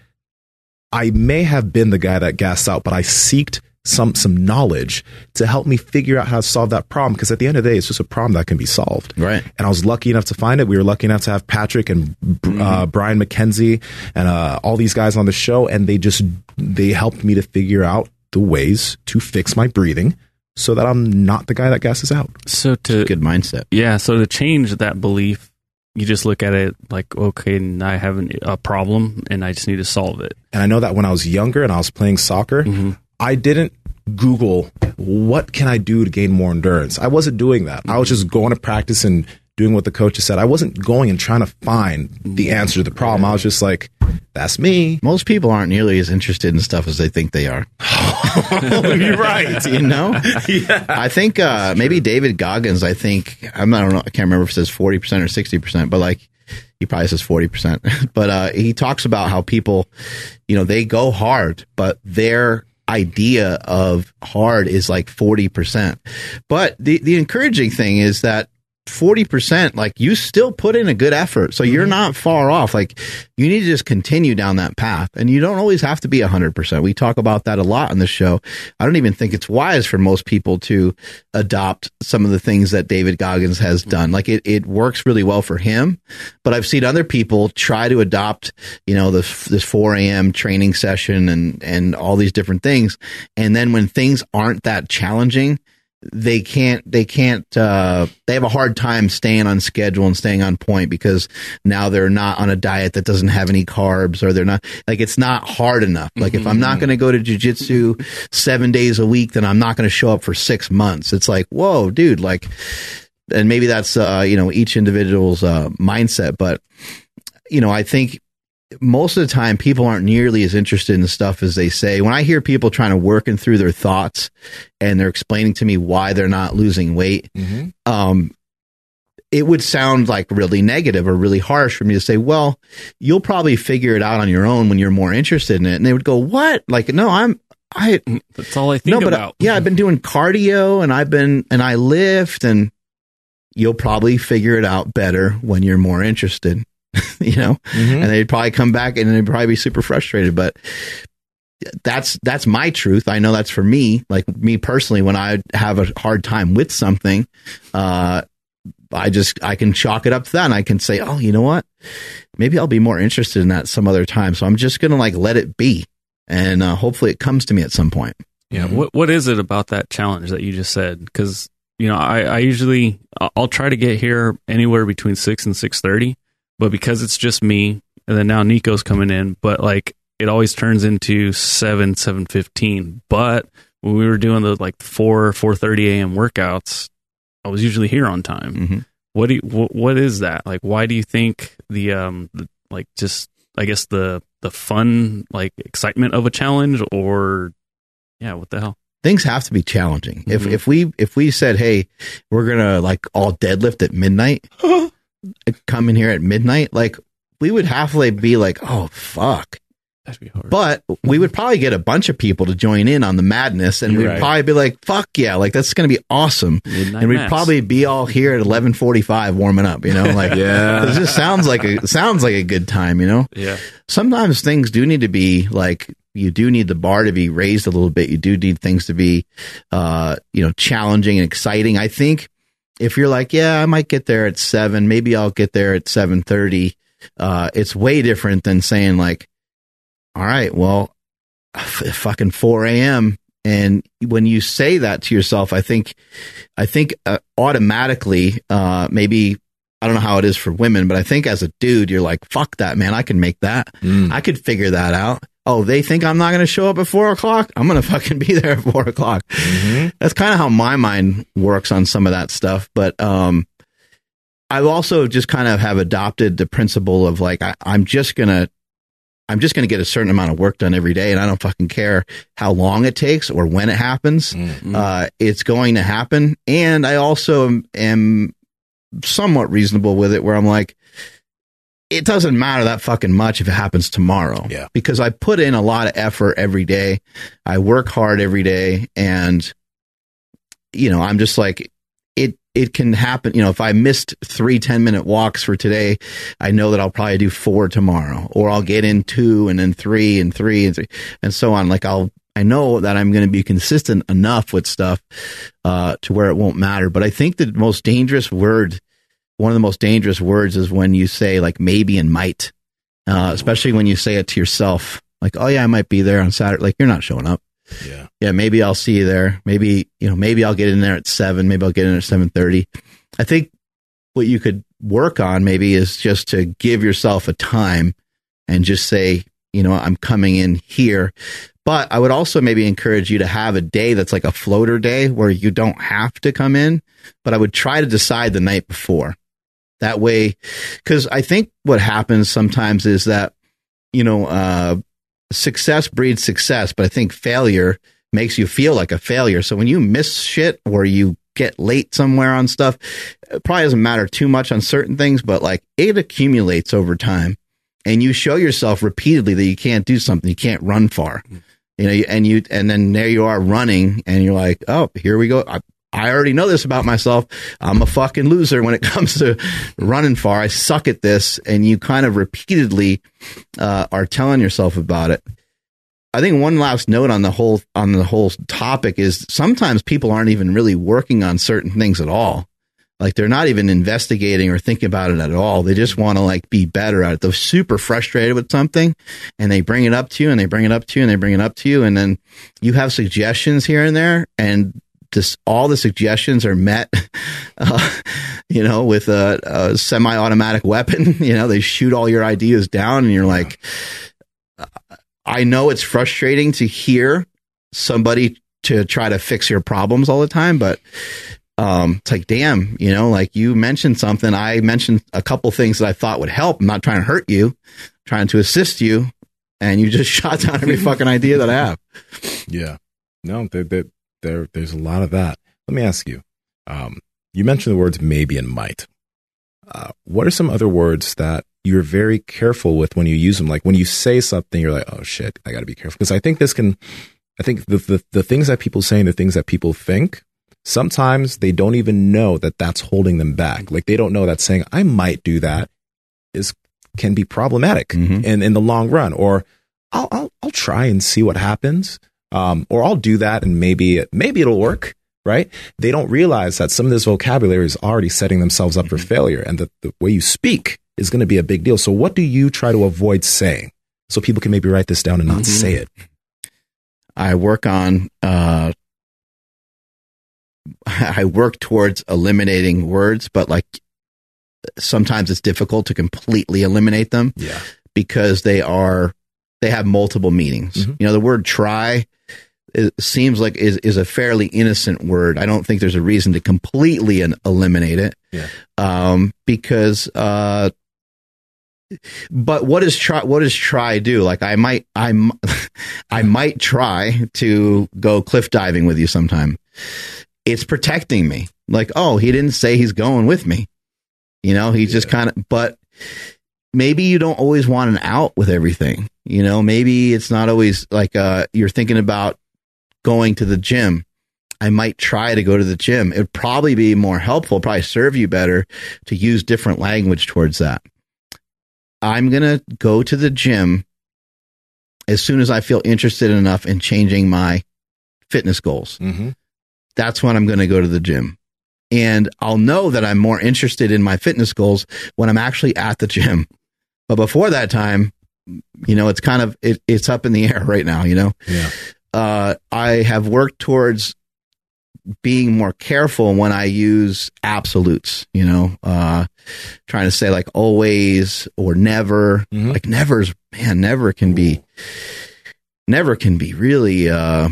S2: I may have been the guy that gassed out, but I seeked some some knowledge to help me figure out how to solve that problem. Because at the end of the day, it's just a problem that can be solved.
S1: Right.
S2: And I was lucky enough to find it. We were lucky enough to have Patrick and uh, Brian McKenzie and uh, all these guys on the show, and they just they helped me to figure out the ways to fix my breathing so that I'm not the guy that gasses out.
S3: So to
S1: Good mindset.
S3: yeah, so to change that belief, you just look at it like, okay, I have an, a problem, and I just need to solve it.
S2: And I know that when I was younger and I was playing soccer, I didn't Google what can I do to gain more endurance. I wasn't doing that. I was just going to practice and doing what the coaches said. I wasn't going and trying to find the answer to the problem. I was just like, that's me.
S1: Most people aren't nearly as interested in stuff as they think they are.
S2: You're right.
S1: You know? I think uh, maybe David Goggins, I think, I'm not, I don't know, I can't remember if it says 40% or 60%, but like, he probably says 40%. but uh, he talks about how people, you know, they go hard, but their idea of hard is like 40%. But the, the encouraging thing is that 40% like you still put in a good effort. So you're mm-hmm. not far off. Like you need to just continue down that path. And you don't always have to be 100% we talk about that a lot on the show. I don't even think it's wise for most people to adopt some of the things that david goggins has mm-hmm. done. Like it, it works really well for him. But i've seen other people try to adopt you know this this 4 a.m training session and and all these different things. And then when things aren't that challenging they can't they can't uh they have a hard time staying on schedule and staying on point because now they're not on a diet that doesn't have any carbs or they're not like it's not hard enough. Like if i'm not going to go to jujitsu seven days a week then i'm not going to show up for six months. It's like whoa dude like and maybe that's uh you know each individual's uh mindset but you know i think most of the time people aren't nearly as interested in the stuff as they say. When I hear people trying to working through their thoughts and they're explaining to me why they're not losing weight,
S2: Mm-hmm.
S1: um, it would sound like really negative or really harsh for me to say, well, you'll probably figure it out on your own when you're more interested in it. And they would go, what? Like, no, I'm, I,
S3: That's all I think
S1: no, but uh,
S3: about.
S1: yeah, I've been doing cardio and I've been, and I lift and you'll probably figure it out better when you're more interested, you know?
S2: Mm-hmm.
S1: and they'd probably come back and they'd probably be super frustrated. But that's that's my truth. I know that's for me. Like me personally, when I have a hard time with something, uh, I just I can chalk it up to that, and I can say, oh, you know what? Maybe I'll be more interested in that some other time. So I'm just gonna like let it be, and uh, hopefully it comes to me at some point.
S3: Yeah.
S2: Mm-hmm.
S3: What What is it about that challenge that you just said? Because you know, I, I usually I'll- I'll try to get here anywhere between six and six thirty, but because it's just me, and then now Nico's coming in, but like it always turns into seven seven fifteen. But when we were doing the like four four thirty a.m. workouts, I was usually here on time.
S1: Mm-hmm.
S3: What do you, what, what is that like? Why do you think the um the, like just I guess the the fun like excitement of a challenge or yeah what the hell
S1: Things have to be challenging. If
S3: Mhm.
S1: if we if we said, hey, we're gonna like all deadlift at midnight, come in here at midnight, like we would halfway be like, oh fuck.
S3: that'd be hard.
S1: But we would probably get a bunch of people to join in on the madness, and
S3: You're
S1: we'd
S3: right.
S1: probably be like, "Fuck yeah!" Like that's going to be awesome,
S3: Midnight
S1: and we'd
S3: mass.
S1: probably be all here at eleven forty-five warming up. You know, like
S2: Yeah.
S1: it just sounds like a sounds like a good time. You know,
S3: yeah
S1: sometimes things do need to be like you do need the bar to be raised a little bit. You do need things to be, uh, you know, challenging and exciting. I think if you're like, yeah, I might get there at seven, maybe I'll get there at seven thirty. Uh, it's way different than saying like, all right, well, f- fucking four a.m. And when you say that to yourself, I think, I think uh, automatically, uh, maybe I don't know how it is for women, but I think as a dude, you're like, fuck that, man. I can make that.
S2: Mm.
S1: I could figure that out. Oh, they think I'm not going to show up at four o'clock. I'm going to fucking be there at four o'clock.
S2: Mhm.
S1: That's kind of how my mind works on some of that stuff. But, um, I also just kind of have adopted the principle of like, I, I'm just going to, I'm just going to get a certain amount of work done every day. And I don't fucking care how long it takes or when it happens.
S2: Mm.
S1: Uh, it's going to happen. And I also am, am somewhat reasonable with it where I'm like, it doesn't matter that fucking much if it happens tomorrow.
S2: Yeah.
S1: Because I put in a lot of effort every day. I work hard every day and you know, I'm just like it it can happen. You know, if I missed three 10 minute walks for today, I know that I'll probably do four tomorrow or I'll get in two and then three and three and three and so on. Like I'll I know that I'm going to be consistent enough with stuff uh, to where it won't matter. But I think the most dangerous word, one of the most dangerous words, is when you say like maybe and might, uh, especially when you say it to yourself. Like, oh yeah, I might be there on Saturday. Like you're not showing up.
S2: Yeah.
S1: Yeah, maybe I'll see you there. Maybe you know, maybe I'll get in there at seven. Maybe I'll get in at seven thirty. I think what you could work on maybe is just to give yourself a time and just say, you know, I'm coming in here. But I would also maybe encourage you to have a day that's like a floater day where you don't have to come in, but I would try to decide the night before. That way, because I think what happens sometimes is that, you know, uh, success breeds success, but I think failure makes you feel like a failure. So when you miss shit or you get late somewhere on stuff, it probably doesn't matter too much on certain things, but like it accumulates over time and you show yourself repeatedly that you can't do something, you can't run far. You know, and you, and then there you are running and you're like, oh, here we go. I, I already know this about myself. I'm a fucking loser when it comes to running far. I suck at this. And you kind of repeatedly uh, are telling yourself about it. I think one last note on the whole on the whole topic is sometimes people aren't even really working on certain things at all. Like they're not even investigating or thinking about it at all. They just want to like be better at it. They're super frustrated with something and they bring it up to you and they bring it up to you and they bring it up to you. And then you have suggestions here and there and this, all the suggestions are met, uh, you know, with a, a semi-automatic weapon. You know, they shoot all your ideas down and you're like, I know it's frustrating to hear somebody to try to fix your problems all the time, but um, it's like, damn, you know, like you mentioned something. I mentioned a couple things that I thought would help. I'm not trying to hurt you, trying to assist you. And you just shot down every fucking idea that I have.
S2: Yeah. No, there, there, there, there's a lot of that. Let me ask you. Um, you mentioned the words maybe and might. Uh, what are some other words that you're very careful with when you use them? Like when you say something, you're like, oh shit, I got to be careful. Because I think this can, I think the, the, the things that people say and the things that people think, sometimes they don't even know that that's holding them back. Like they don't know that saying, I might do that is, can be problematic
S1: Mhm.
S2: in, in the long run. Or I'll, I'll, I'll try and see what happens. Um, or I'll do that and maybe, maybe it'll work. Right. They don't realize that some of this vocabulary is already setting themselves up for failure and that the way you speak is going to be a big deal. So what do you try to avoid saying? So people can maybe write this down and not
S1: Mhm.
S2: say it.
S1: I work on, uh, I work towards eliminating words, but like sometimes it's difficult to completely eliminate them.
S2: Yeah.
S1: because they are they have multiple meanings.
S2: Mhm.
S1: You know, the word try seems like is is a fairly innocent word. I don't think there's a reason to completely eliminate it.
S2: Yeah.
S1: Um, because uh, but what does try what does try do? Like I might I I might try to go cliff diving with you sometime. It's protecting me. Like, oh, he didn't say he's going with me. You know, he just kind of but maybe you don't always want an out with everything. You know, maybe it's not always like uh, you're thinking about going to the gym. I might try to go to the gym. It'd probably be more helpful, probably serve you better to use different language towards that. I'm going to go to the gym as soon as I feel interested enough in changing my fitness goals
S2: Mm-hmm.
S1: that's when I'm going to go to the gym. And I'll know that I'm more interested in my fitness goals when I'm actually at the gym. But before that time, you know, it's kind of it, it's up in the air right now, you know.
S2: Yeah.
S1: Uh I have worked towards being more careful when I use absolutes, you know, uh trying to say like always or never.
S2: Mhm.
S1: Like never's man, never can be never can be really uh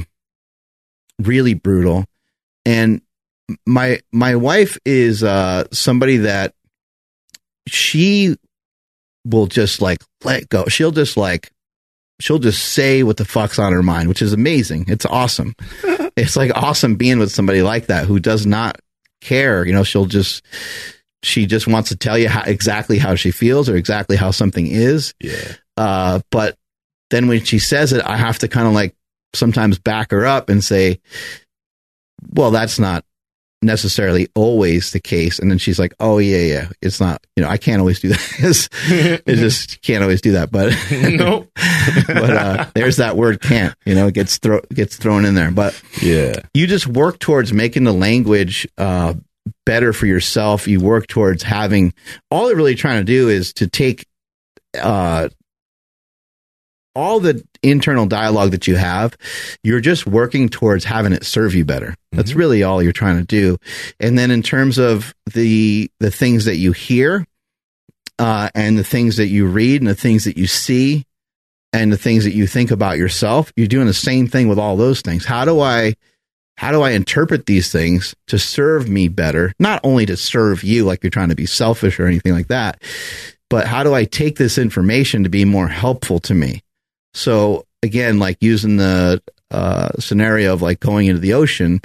S1: really brutal and my my wife is uh somebody that she will just like let go she'll just like she'll just say what the fuck's on her mind which is amazing. It's awesome. It's like awesome being with somebody like that who does not care. You know she'll just she just wants to tell you how exactly how she feels or exactly how something is.
S2: Yeah.
S1: uh, but then when she says it, I have to kind of like sometimes back her up and say, well, that's not necessarily always the case. And then she's like, oh, yeah, yeah, it's not, you know, I can't always do that. it just can't always do that. But,
S2: Nope.
S1: but, uh, there's that word can't, you know, it gets, throw, gets thrown in there. But
S2: Yeah.
S1: you just work towards making the language uh, better for yourself. You work towards having all they're really trying to do is to take uh, all the internal dialogue that you have. You're just working towards having it serve you better. That's
S2: Mhm.
S1: really all you're trying to do. And then in terms of the the things that you hear, uh, and the things that you read and the things that you see and the things that you think about yourself, you're doing the same thing with all those things. How do I how do I interpret these things to serve me better? Not only to serve you like you're trying to be selfish or anything like that, but how do I take this information to be more helpful to me? So again, like using the uh, scenario of like going into the ocean,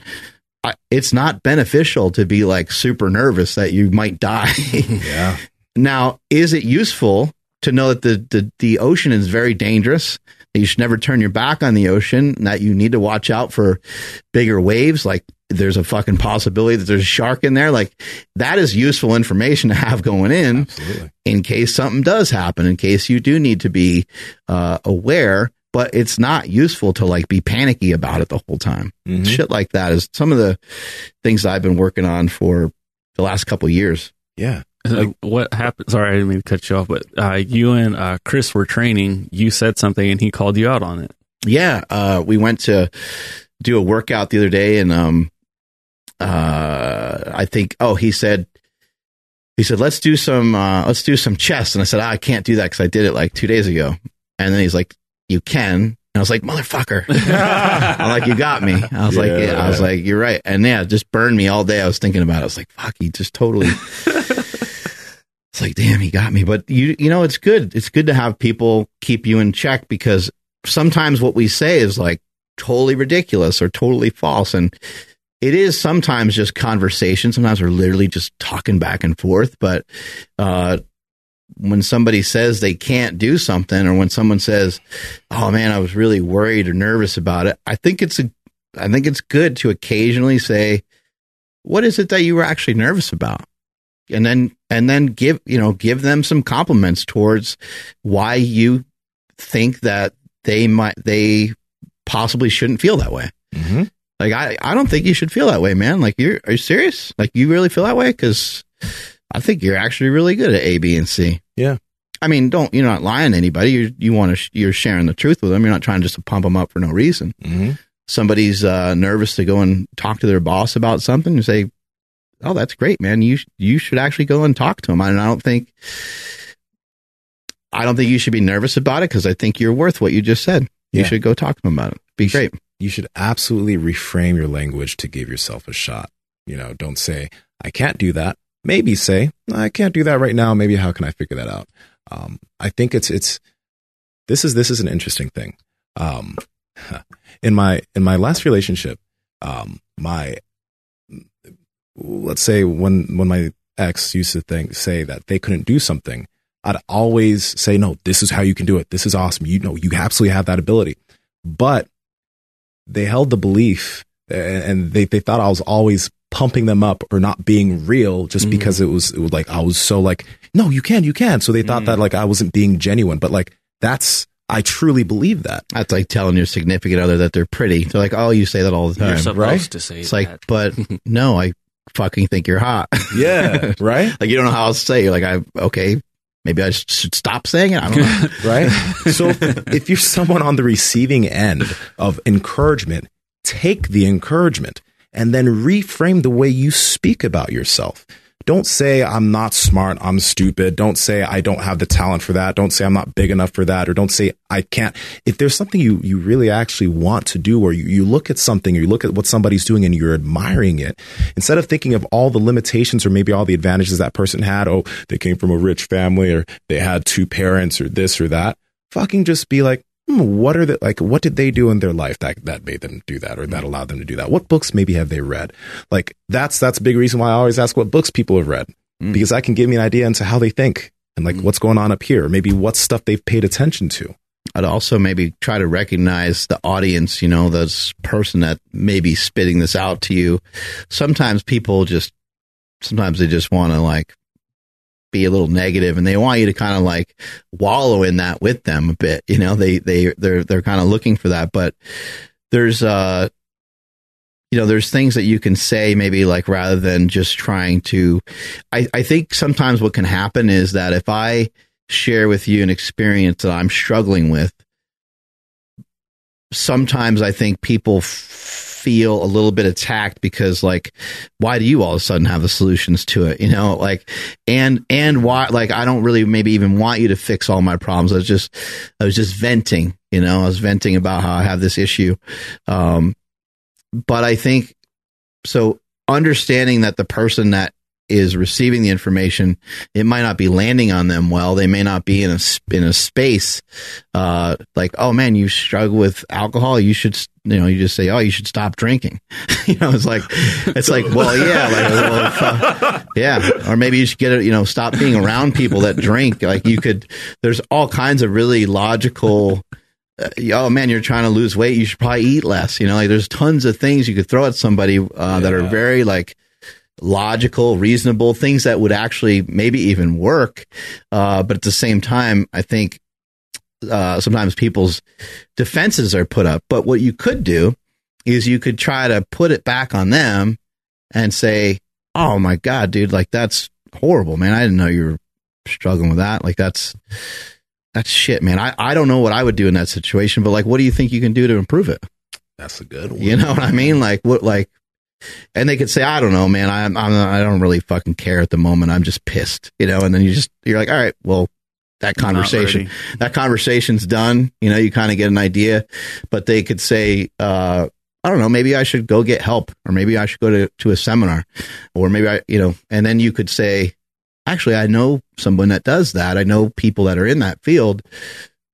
S1: I, it's not beneficial to be like super nervous that you might die.
S2: Yeah.
S1: Now, is it useful to know that the, the, the ocean is very dangerous? That you should never turn your back on the ocean, and that you need to watch out for bigger waves. Like there's a fucking possibility that there's a shark in there. Like that is useful information to have going in
S2: Absolutely.
S1: in case something does happen, in case you do need to be uh, aware. But it's not useful to like be panicky about it the whole time.
S2: Mhm.
S1: Shit like that is some of the things I've been working on for the last couple years.
S2: Yeah.
S3: Uh, what happened? Sorry, I didn't mean to cut you off, but uh, you and uh, Chris were training. You said something, and he called you out on it.
S1: Yeah, uh, we went to do a workout the other day, and um, uh, I think oh he said he said let's do some uh, let's do some chest, and I said ah, I can't do that because I did it like two days ago, and then he's like you can, I was like, motherfucker. I'm like, you got me. I was like, yeah. I was like, you're right. And yeah, it just burned me all day. I was thinking about it. I was like, fuck, he just totally. it's like, damn, he got me. But you, you know, it's good. It's good to have people keep you in check because sometimes what we say is like totally ridiculous or totally false. And it is sometimes just conversation. Sometimes we're literally just talking back and forth. But uh, when somebody says they can't do something, or when someone says, "Oh man, I was really worried or nervous about it," I think it's a, I think it's good to occasionally say, "What is it that you were actually nervous about?" And then and then give you know give them some compliments towards why you think that they might they possibly shouldn't feel that way. Mm-hmm. Like I, I don't think you should feel that way, man. Like you're, are you serious? Like you really feel that way? Because I think you're actually really good at A, B, and C.
S2: Yeah.
S1: I mean, don't you're not lying to anybody. You you want to sh- you're sharing the truth with them. You're not trying just to pump them up for no reason. Mm-hmm. Somebody's uh, nervous to go and talk to their boss about something. You say, "Oh, that's great, man. You you should actually go and talk to them." I, I don't think I don't think you should be nervous about it because I think you're worth what you just said. You yeah. should go talk to them about it. Be great.
S2: You should absolutely reframe your language to give yourself a shot. You know, don't say, I can't do that. Maybe say, I can't do that right now. Maybe how can I figure that out? Um, I think it's, it's, this is, this is an interesting thing. Um, in my, in my last relationship, um, my, let's say when, when my ex used to think, say that they couldn't do something, I'd always say, no, this is how you can do it. This is awesome. You know, you absolutely have that ability. But they held the belief and they, they thought I was always pumping them up or not being real just mm. because it was, it was like, I was so like, no, you can, you can. So they thought mm. that like I wasn't being genuine, but like that's, I truly believe that.
S1: That's like telling your significant other that they're pretty. They're like, oh, you say that all the time.
S3: You're supposed
S1: right?
S3: to say
S1: It's
S3: that.
S1: like, but no, I fucking think you're hot.
S2: Yeah. right.
S1: like you don't know how else to say. You're like, I, okay, maybe I should stop saying it. I don't know.
S2: right? So if you're someone on the receiving end of encouragement, take the encouragement and then reframe the way you speak about yourself. Don't say I'm not smart, I'm stupid. Don't say I don't have the talent for that. Don't say I'm not big enough for that or don't say I can't. If there's something you you really actually want to do or you, you look at something or you look at what somebody's doing and you're admiring it, instead of thinking of all the limitations or maybe all the advantages that person had, oh, they came from a rich family or they had two parents or this or that, fucking just be like, hmm, what are the like what did they do in their life that that made them do that or that allowed them to do that what books maybe have they read like that's that's a big reason why i always ask what books people have read mm. because i can give me an idea into how they think and like mm. what's going on up here maybe what stuff they've paid attention to
S1: I'd also maybe try to recognize the audience, you know, this person that may be spitting this out to you. Sometimes people just, sometimes they just want to like be a little negative and they want you to kind of like wallow in that with them a bit you know? They they they're they're kind of looking for that but there's uh you know there's things that you can say maybe like rather than just trying to i i think sometimes what can happen is that if i share with you an experience that i'm struggling with sometimes i think people feel a little bit attacked because like why do you all of a sudden have the solutions to it? You know like and and why like i don't really maybe even want you to fix all my problems. I was just i was just venting you know i was venting about how i have this issue. Um but i think so understanding that the person that is receiving the information, it might not be landing on them well. They may not be in a in a space uh, like, oh man, you struggle with alcohol. You should, you know, you just say, oh, you should stop drinking. you know, it's like, it's like, well, yeah, like, well, uh, yeah, or maybe you should get it. You know, stop being around people that drink. Like you could. There's all kinds of really logical. Uh, oh man, you're trying to lose weight. You should probably eat less. You know, like there's tons of things you could throw at somebody uh, yeah. that are very like logical, reasonable things that would actually maybe even work. Uh, but at the same time, I think uh, sometimes people's defenses are put up. But what you could do is you could try to put it back on them and say, "Oh my god, dude, like that's horrible, man. I didn't know you were struggling with that. Like that's." That's shit, man. I, I don't know what I would do in that situation, but like, what do you think you can do to improve it?
S2: That's a good one.
S1: You know what I mean? Like, what, like, and they could say, I don't know, man. I'm, I'm, I don't really fucking care at the moment. I'm just pissed, you know. And then you just, you're like, all right, well, that conversation. That conversation's done. You know, you kind of get an idea, but they could say, uh, I don't know, maybe I should go get help, or maybe I should go to, to a seminar, or maybe I, you know, and then you could say, actually, I know someone that does that. I know people that are in that field.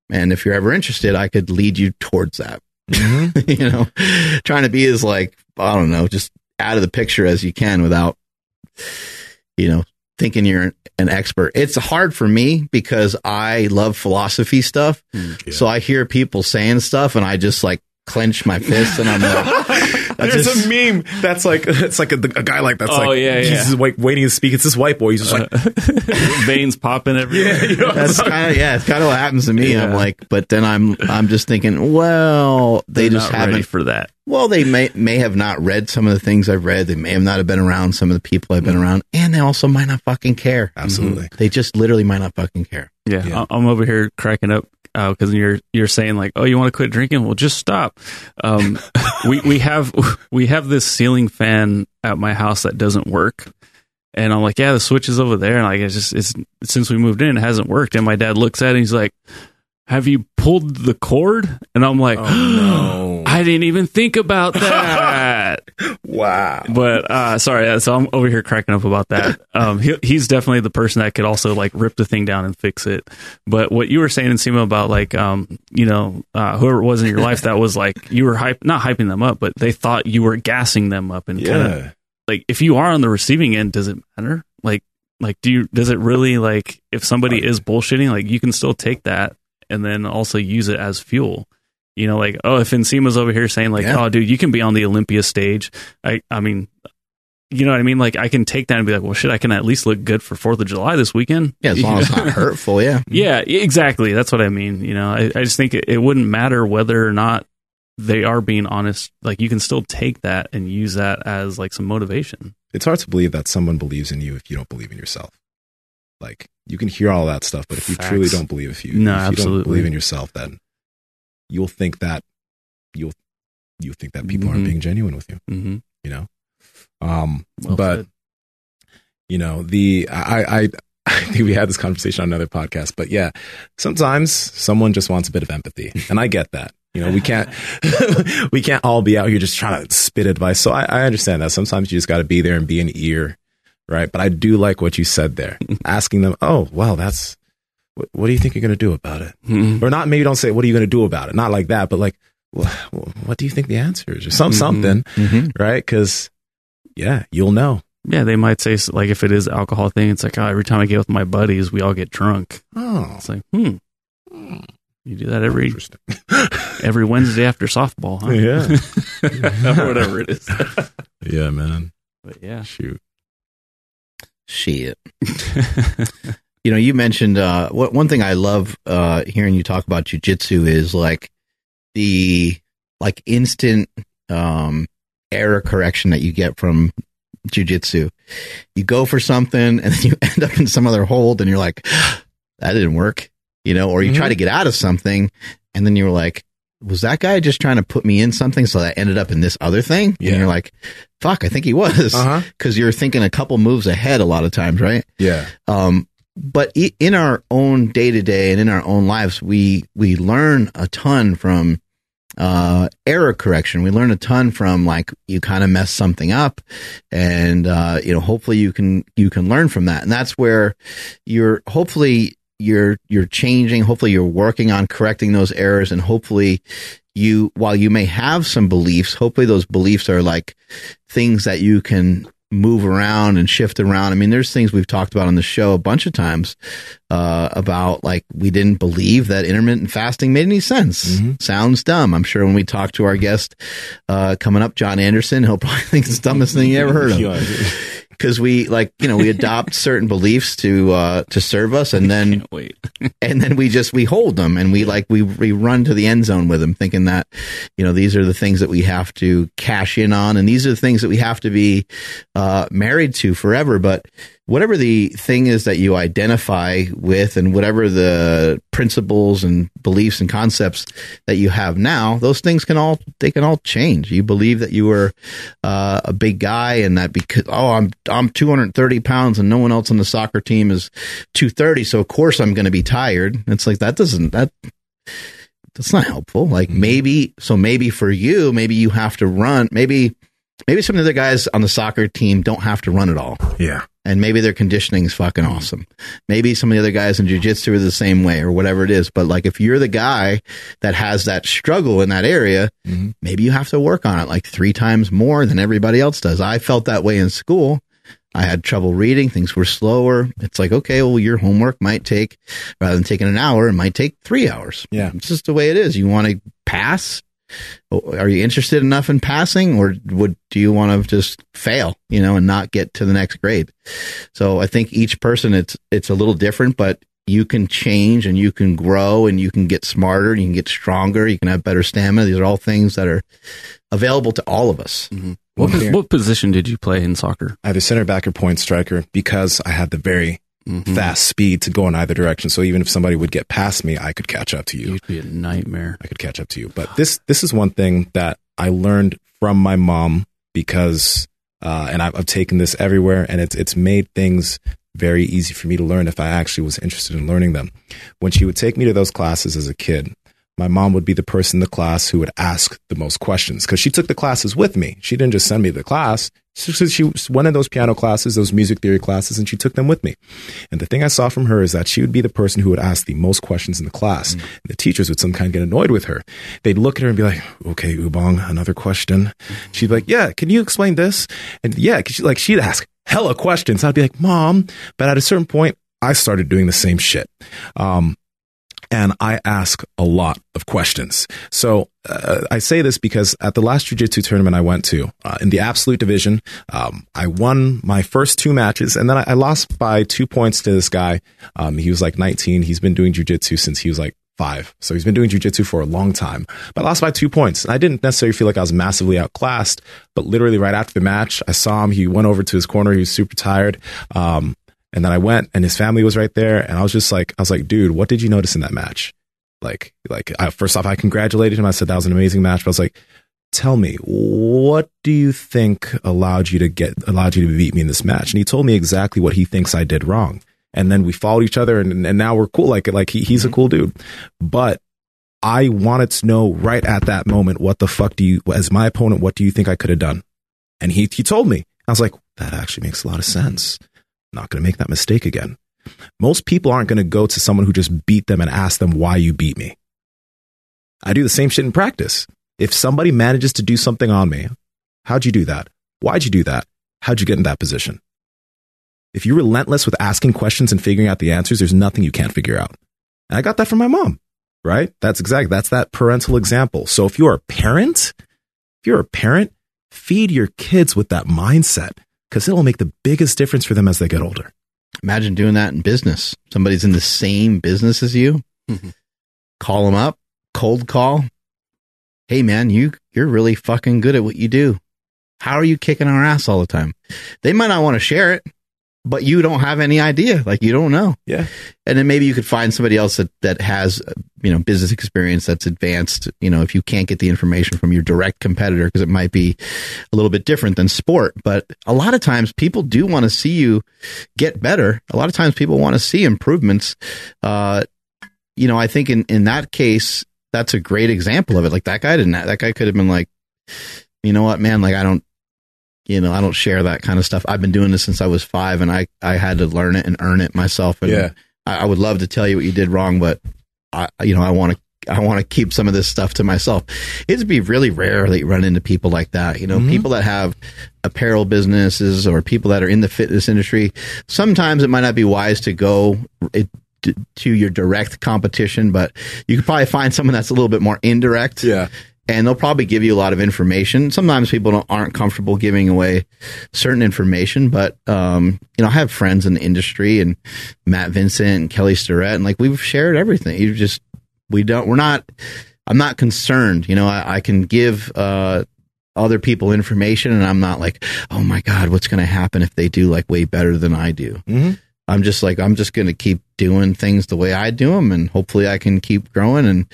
S1: And if you're ever interested, I could lead you towards that. you know, trying to be as like, I don't know, just out of the picture as you can without, you know, thinking you're an expert. It's hard for me because I love philosophy stuff. Mm, so I hear people saying stuff and I just like clench my fist and I'm like,
S2: There's
S1: just-
S2: a meme that's like it's like a, a guy like that's
S3: Oh,
S2: like
S3: yeah,
S2: he's
S3: yeah.
S2: just waiting to speak. It's this white boy. He's just like
S3: Veins popping everywhere.
S2: you know,
S1: that's kind of yeah, it's kind of what happens to me. I'm like, but then I'm I'm just thinking, well, they
S3: They're
S1: just
S3: not
S1: haven't.
S3: for that.
S1: Well, they may may have not read some of the things I've read. They may have not have been around some of the people I've been
S3: Mm-hmm.
S1: around, and they also might not fucking care.
S2: absolutely.
S1: They just literally might not fucking care.
S3: Yeah,
S2: Yeah.
S3: I- I'm over here cracking up because you're you're saying like, oh, you want to quit drinking? Well, just stop. Um, we we have we have this ceiling fan at my house that doesn't work, and I'm like, yeah, the switch is over there, and like it's just it's since we moved in, it hasn't worked. And my dad looks at it, and he's like, have you pulled the cord? And I'm like,
S2: Oh, no.
S3: I didn't even think about that.
S2: Wow.
S3: But uh, sorry, uh, so I'm over here cracking up about that. Um, he, he's definitely the person that could also like rip the thing down and fix it. But what you were saying, Nsima, about like um, you know, uh, whoever it was in your life that was like you were hype, not hyping them up, but they thought you were gassing them up and kind of
S2: Yeah.
S3: like if you are on the receiving end, does it matter? Like, like do you does it really like if somebody is bullshitting, like you can still take that and then also use it as fuel. You know, like oh, if Nsima's over here saying like,
S1: Yeah.
S3: oh, dude, you can be on the Olympia stage. I, I mean, you know what I mean? Like, I can take that and be like, well, shit, I can at least look good for Fourth of July this weekend.
S1: Yeah, as long as it's not hurtful. Yeah,
S3: Yeah, exactly. That's what I mean. You know, I, I just think it, it wouldn't matter whether or not they are being honest. Like, you can still take that and use that as like some motivation.
S2: It's hard to believe that someone believes in you if you don't believe in yourself. Like you can hear all that stuff, but if you
S3: Facts.
S2: truly don't believe if you,
S3: No,
S2: if you
S3: absolutely.
S2: don't believe in yourself, then you'll think that you'll you'll think that people
S3: Mhm.
S2: aren't being genuine with you.
S3: Mm-hmm.
S2: You know. Um,
S3: Well
S2: but
S3: said.
S2: you know the I, I I think we had this conversation on another podcast, but yeah, sometimes someone just wants a bit of empathy, and I get that. You know, we can't we can't all be out here just trying to spit advice. So I, I understand that sometimes you just got to be there and be an ear, right? But I do like what you said there, asking them, "Oh, wow, that's what, what do you think you're going to do about it?"
S3: Mhm.
S2: Or not maybe don't say, "What are you going to do about it?" Not like that, but like, "Wha- "What do you think the answer is?" Or some
S3: Mhm.
S2: something,
S1: Mhm.
S2: right? Because yeah, you'll know.
S3: Yeah, they might say like if it is alcohol thing, it's like oh, every time I get with my buddies, we all get drunk.
S2: Oh,
S3: It's like, hmm, you do that every every Wednesday after softball, huh?
S2: Yeah.
S3: whatever it is.
S2: Yeah, man.
S3: But yeah,
S2: Shoot.
S1: shit. You know, you mentioned uh, what one thing I love uh, hearing you talk about jujitsu is like the like instant um, error correction that you get from jujitsu. You go for something and then you end up in some other hold, and you're like, that didn't work, you know, or you try to get out of something, and then you're like. Was that guy just trying to put me in something so that I ended up in this other thing?
S2: Yeah.
S1: And you're like, fuck, I think he was. Because you're thinking a couple moves ahead a lot of times, right?
S2: Yeah.
S1: um, but in our own day to day and in our own lives, we we learn a ton from uh, error correction. We learn a ton from like you kind of mess something up, and uh, you know hopefully you can you can learn from that, and that's where you're hopefully you're you're changing. Hopefully you're working on correcting those errors, and hopefully you while you may have some beliefs, hopefully those beliefs are like things that you can move around and shift around. I mean, there's things we've talked about on the show a bunch of times uh, about like we didn't believe that intermittent fasting made any sense.
S2: Mhm.
S1: Sounds dumb. I'm sure when we talk to our guest uh, coming up, John Anderson, he'll probably think it's the dumbest thing you ever heard of. Because we like, you know, we adopt certain beliefs to uh, to serve us, and then
S3: wait.
S1: and then we just we hold them and we like we we run to the end zone with them thinking that you know these are the things that we have to cash in on and these are the things that we have to be uh married to forever but whatever the thing is that you identify with and whatever the principles and beliefs and concepts that you have now those things can all they can all change. You believe that you were uh, a big guy and that because oh i'm i'm 230 pounds and no one else on the soccer team is 230 so of course i'm going to be tired. It's like that doesn't that that's not helpful. Like maybe so maybe for you maybe you have to run maybe maybe some of the other guys on the soccer team don't have to run at all.
S2: Yeah.
S1: And maybe their conditioning is fucking awesome. Maybe some of the other guys in jujitsu are the same way or whatever it is. But like if you're the guy that has that struggle in that area,
S2: Mhm.
S1: maybe you have to work on it like three times more than everybody else does. I felt that way in school. I had trouble reading. Things were slower. It's like, okay, well, your homework might take, rather than taking an hour, it might take three hours.
S2: Yeah.
S1: It's just the way it is. You want to pass? Are you interested enough in passing or would, do you want to just fail, you know, and not get to the next grade? So I think each person, it's, it's a little different, but you can change and you can grow and you can get smarter and you can get stronger. You can have better stamina. These are all things that are available to all of us. Mm-hmm.
S3: What,
S2: Well,
S3: what position did you play in soccer?
S2: I was a center back or point striker because I had the very
S3: Mhm.
S2: fast speed to go in either direction. So even if somebody would get past me, I could catch up to you.
S3: You'd be a nightmare.
S2: I could catch up to you. But this this is one thing that I learned from my mom because uh, and I've, I've taken this everywhere, and it's it's made things very easy for me to learn if I actually was interested in learning them. When she would take me to those classes as a kid, my mom would be the person in the class who would ask the most questions because she took the classes with me. She didn't just send me the class. She, she went in those piano classes, those music theory classes, and she took them with me. And the thing I saw from her is that she would be the person who would ask the most questions in the class. And the teachers would sometimes get annoyed with her. They'd look at her and be like, okay, Ubong, another question. She'd be like, yeah, can you explain this? And yeah, she, like she'd ask hella questions. I'd be like, mom. But at a certain point, I started doing the same shit. Um, and I ask a lot of questions. So uh, I say this because at the last jiu-jitsu tournament I went to uh, in the absolute division, um, I won my first two matches, and then I, I lost by two points to this guy. Um, he was like 19. He's been doing jiu-jitsu since he was like five, so he's been doing jiu-jitsu for a long time. But I lost by two points. I didn't necessarily feel like I was massively outclassed, but literally right after the match, I saw him. He went over to his corner. He was super tired. Um, and then I went and his family was right there. And I was just like, I was like, dude, what did you notice in that match? Like, like, I, first off, I congratulated him. I said that was an amazing match. But I was like, tell me, what do you think allowed you to get, allowed you to beat me in this match? And he told me exactly what he thinks I did wrong. And then we followed each other and, and now we're cool. Like, like he, he's a mm-hmm. cool dude. But I wanted to know right at that moment, what the fuck do you, as my opponent, what do you think I could have done? And he, he told me, I was like, that actually makes a lot of sense not going to make that mistake again. Most people aren't going to go to someone who just beat them and ask them why you beat me. I do the same shit in practice. If somebody manages to do something on me, how'd you do that? Why'd you do that? How'd you get in that position? If you're relentless with asking questions and figuring out the answers, there's nothing you can't figure out. And I got that from my mom, right? That's exactly, that's that parental example. So if you're a parent, if you're a parent, feed your kids with that mindset because it'll make the biggest difference for them as they get older.
S1: Imagine doing that in business. Somebody's in the same business as you.
S3: Mhm.
S1: Call them up, cold call. Hey man, you you're really fucking good at what you do. How are you kicking our ass all the time? They might not want to share it, but you don't have any idea. Like you don't know.
S2: Yeah.
S1: And then maybe you could find somebody else that that has you know business experience that's advanced. You know, if you can't get the information from your direct competitor because it might be a little bit different than sport. But a lot of times people do want to see you get better. A lot of times people want to see improvements. Uh, you know, I think in in that case, that's a great example of it. Like that guy didn't. That guy could have been like, you know what, man? Like I don't. You know, I don't share that kind of stuff. I've been doing this since I was five, and I I had to learn it and earn it myself. And
S2: Yeah.
S1: I, I would love to tell you what you did wrong, but I, you know, I want to, I want to keep some of this stuff to myself. It'd be really rare that you run into people like that. You know,
S2: Mhm.
S1: people that have apparel businesses or people that are in the fitness industry. Sometimes it might not be wise to go to your direct competition, but you could probably find someone that's a little bit more indirect
S2: Yeah.
S1: And they'll probably give you a lot of information. Sometimes people don't, aren't comfortable giving away certain information, but um, you know, I have friends in the industry and Matt Vincent and Kelly Starrett, and like we've shared everything. You just we don't we're not. I'm not concerned. You know, I, I can give uh, other people information and I'm not like, oh my God, what's going to happen if they do like way better than I do?
S2: hmm
S1: I'm just like, I'm just going to keep doing things the way I do them and hopefully I can keep growing. And,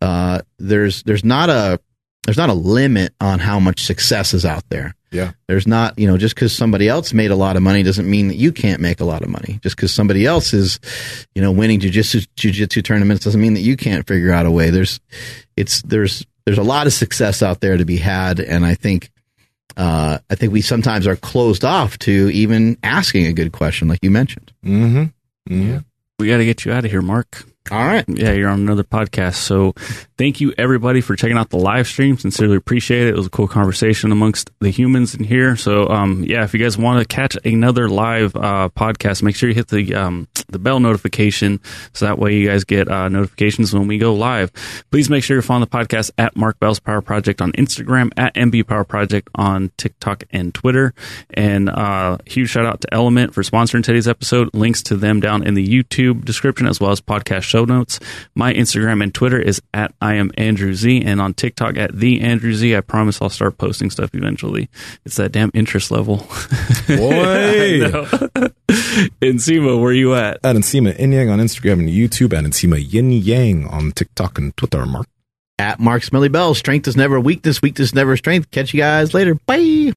S1: uh, there's, there's not a, there's not a limit on how much success is out there.
S2: Yeah.
S1: There's not, you know, just because somebody else made a lot of money doesn't mean that you can't make a lot of money. Just because somebody else is, you know, winning jujitsu jujitsu tournaments doesn't mean that you can't figure out a way. There's, it's there's there's a lot of success out there to be had, and I think, uh, I think we sometimes are closed off to even asking a good question, like you mentioned.
S2: hmm hmm
S3: We got to get you out of here, Mark.
S1: All right,
S3: Yeah, you're on another podcast. So thank you everybody for checking out the live stream. Sincerely appreciate it. It was a cool conversation amongst the humans in here. So um yeah, if you guys want to catch another live uh podcast, make sure you hit the um the bell notification so that way you guys get uh notifications when we go live. Please make sure you're following the podcast at Mark Bell's Power Project on Instagram, at MB Power Project on TikTok and Twitter. And uh huge shout out to LMNT for sponsoring today's episode. Links to them down in the YouTube description as well as podcast show notes. My Instagram and Twitter is at I am Andrew Z and on TikTok at the Andrew Z. I promise I'll start posting stuff eventually. It's that damn interest level.
S2: Boy.
S3: Nsima, where you at?
S2: At Nsima Yin Yang on Instagram and YouTube, and Nsima Yin Yang on TikTok and Twitter, Mark.
S1: at Mark Smelly Bell. Strength is never weakness. Weakness is never strength. Catch you guys later. Bye.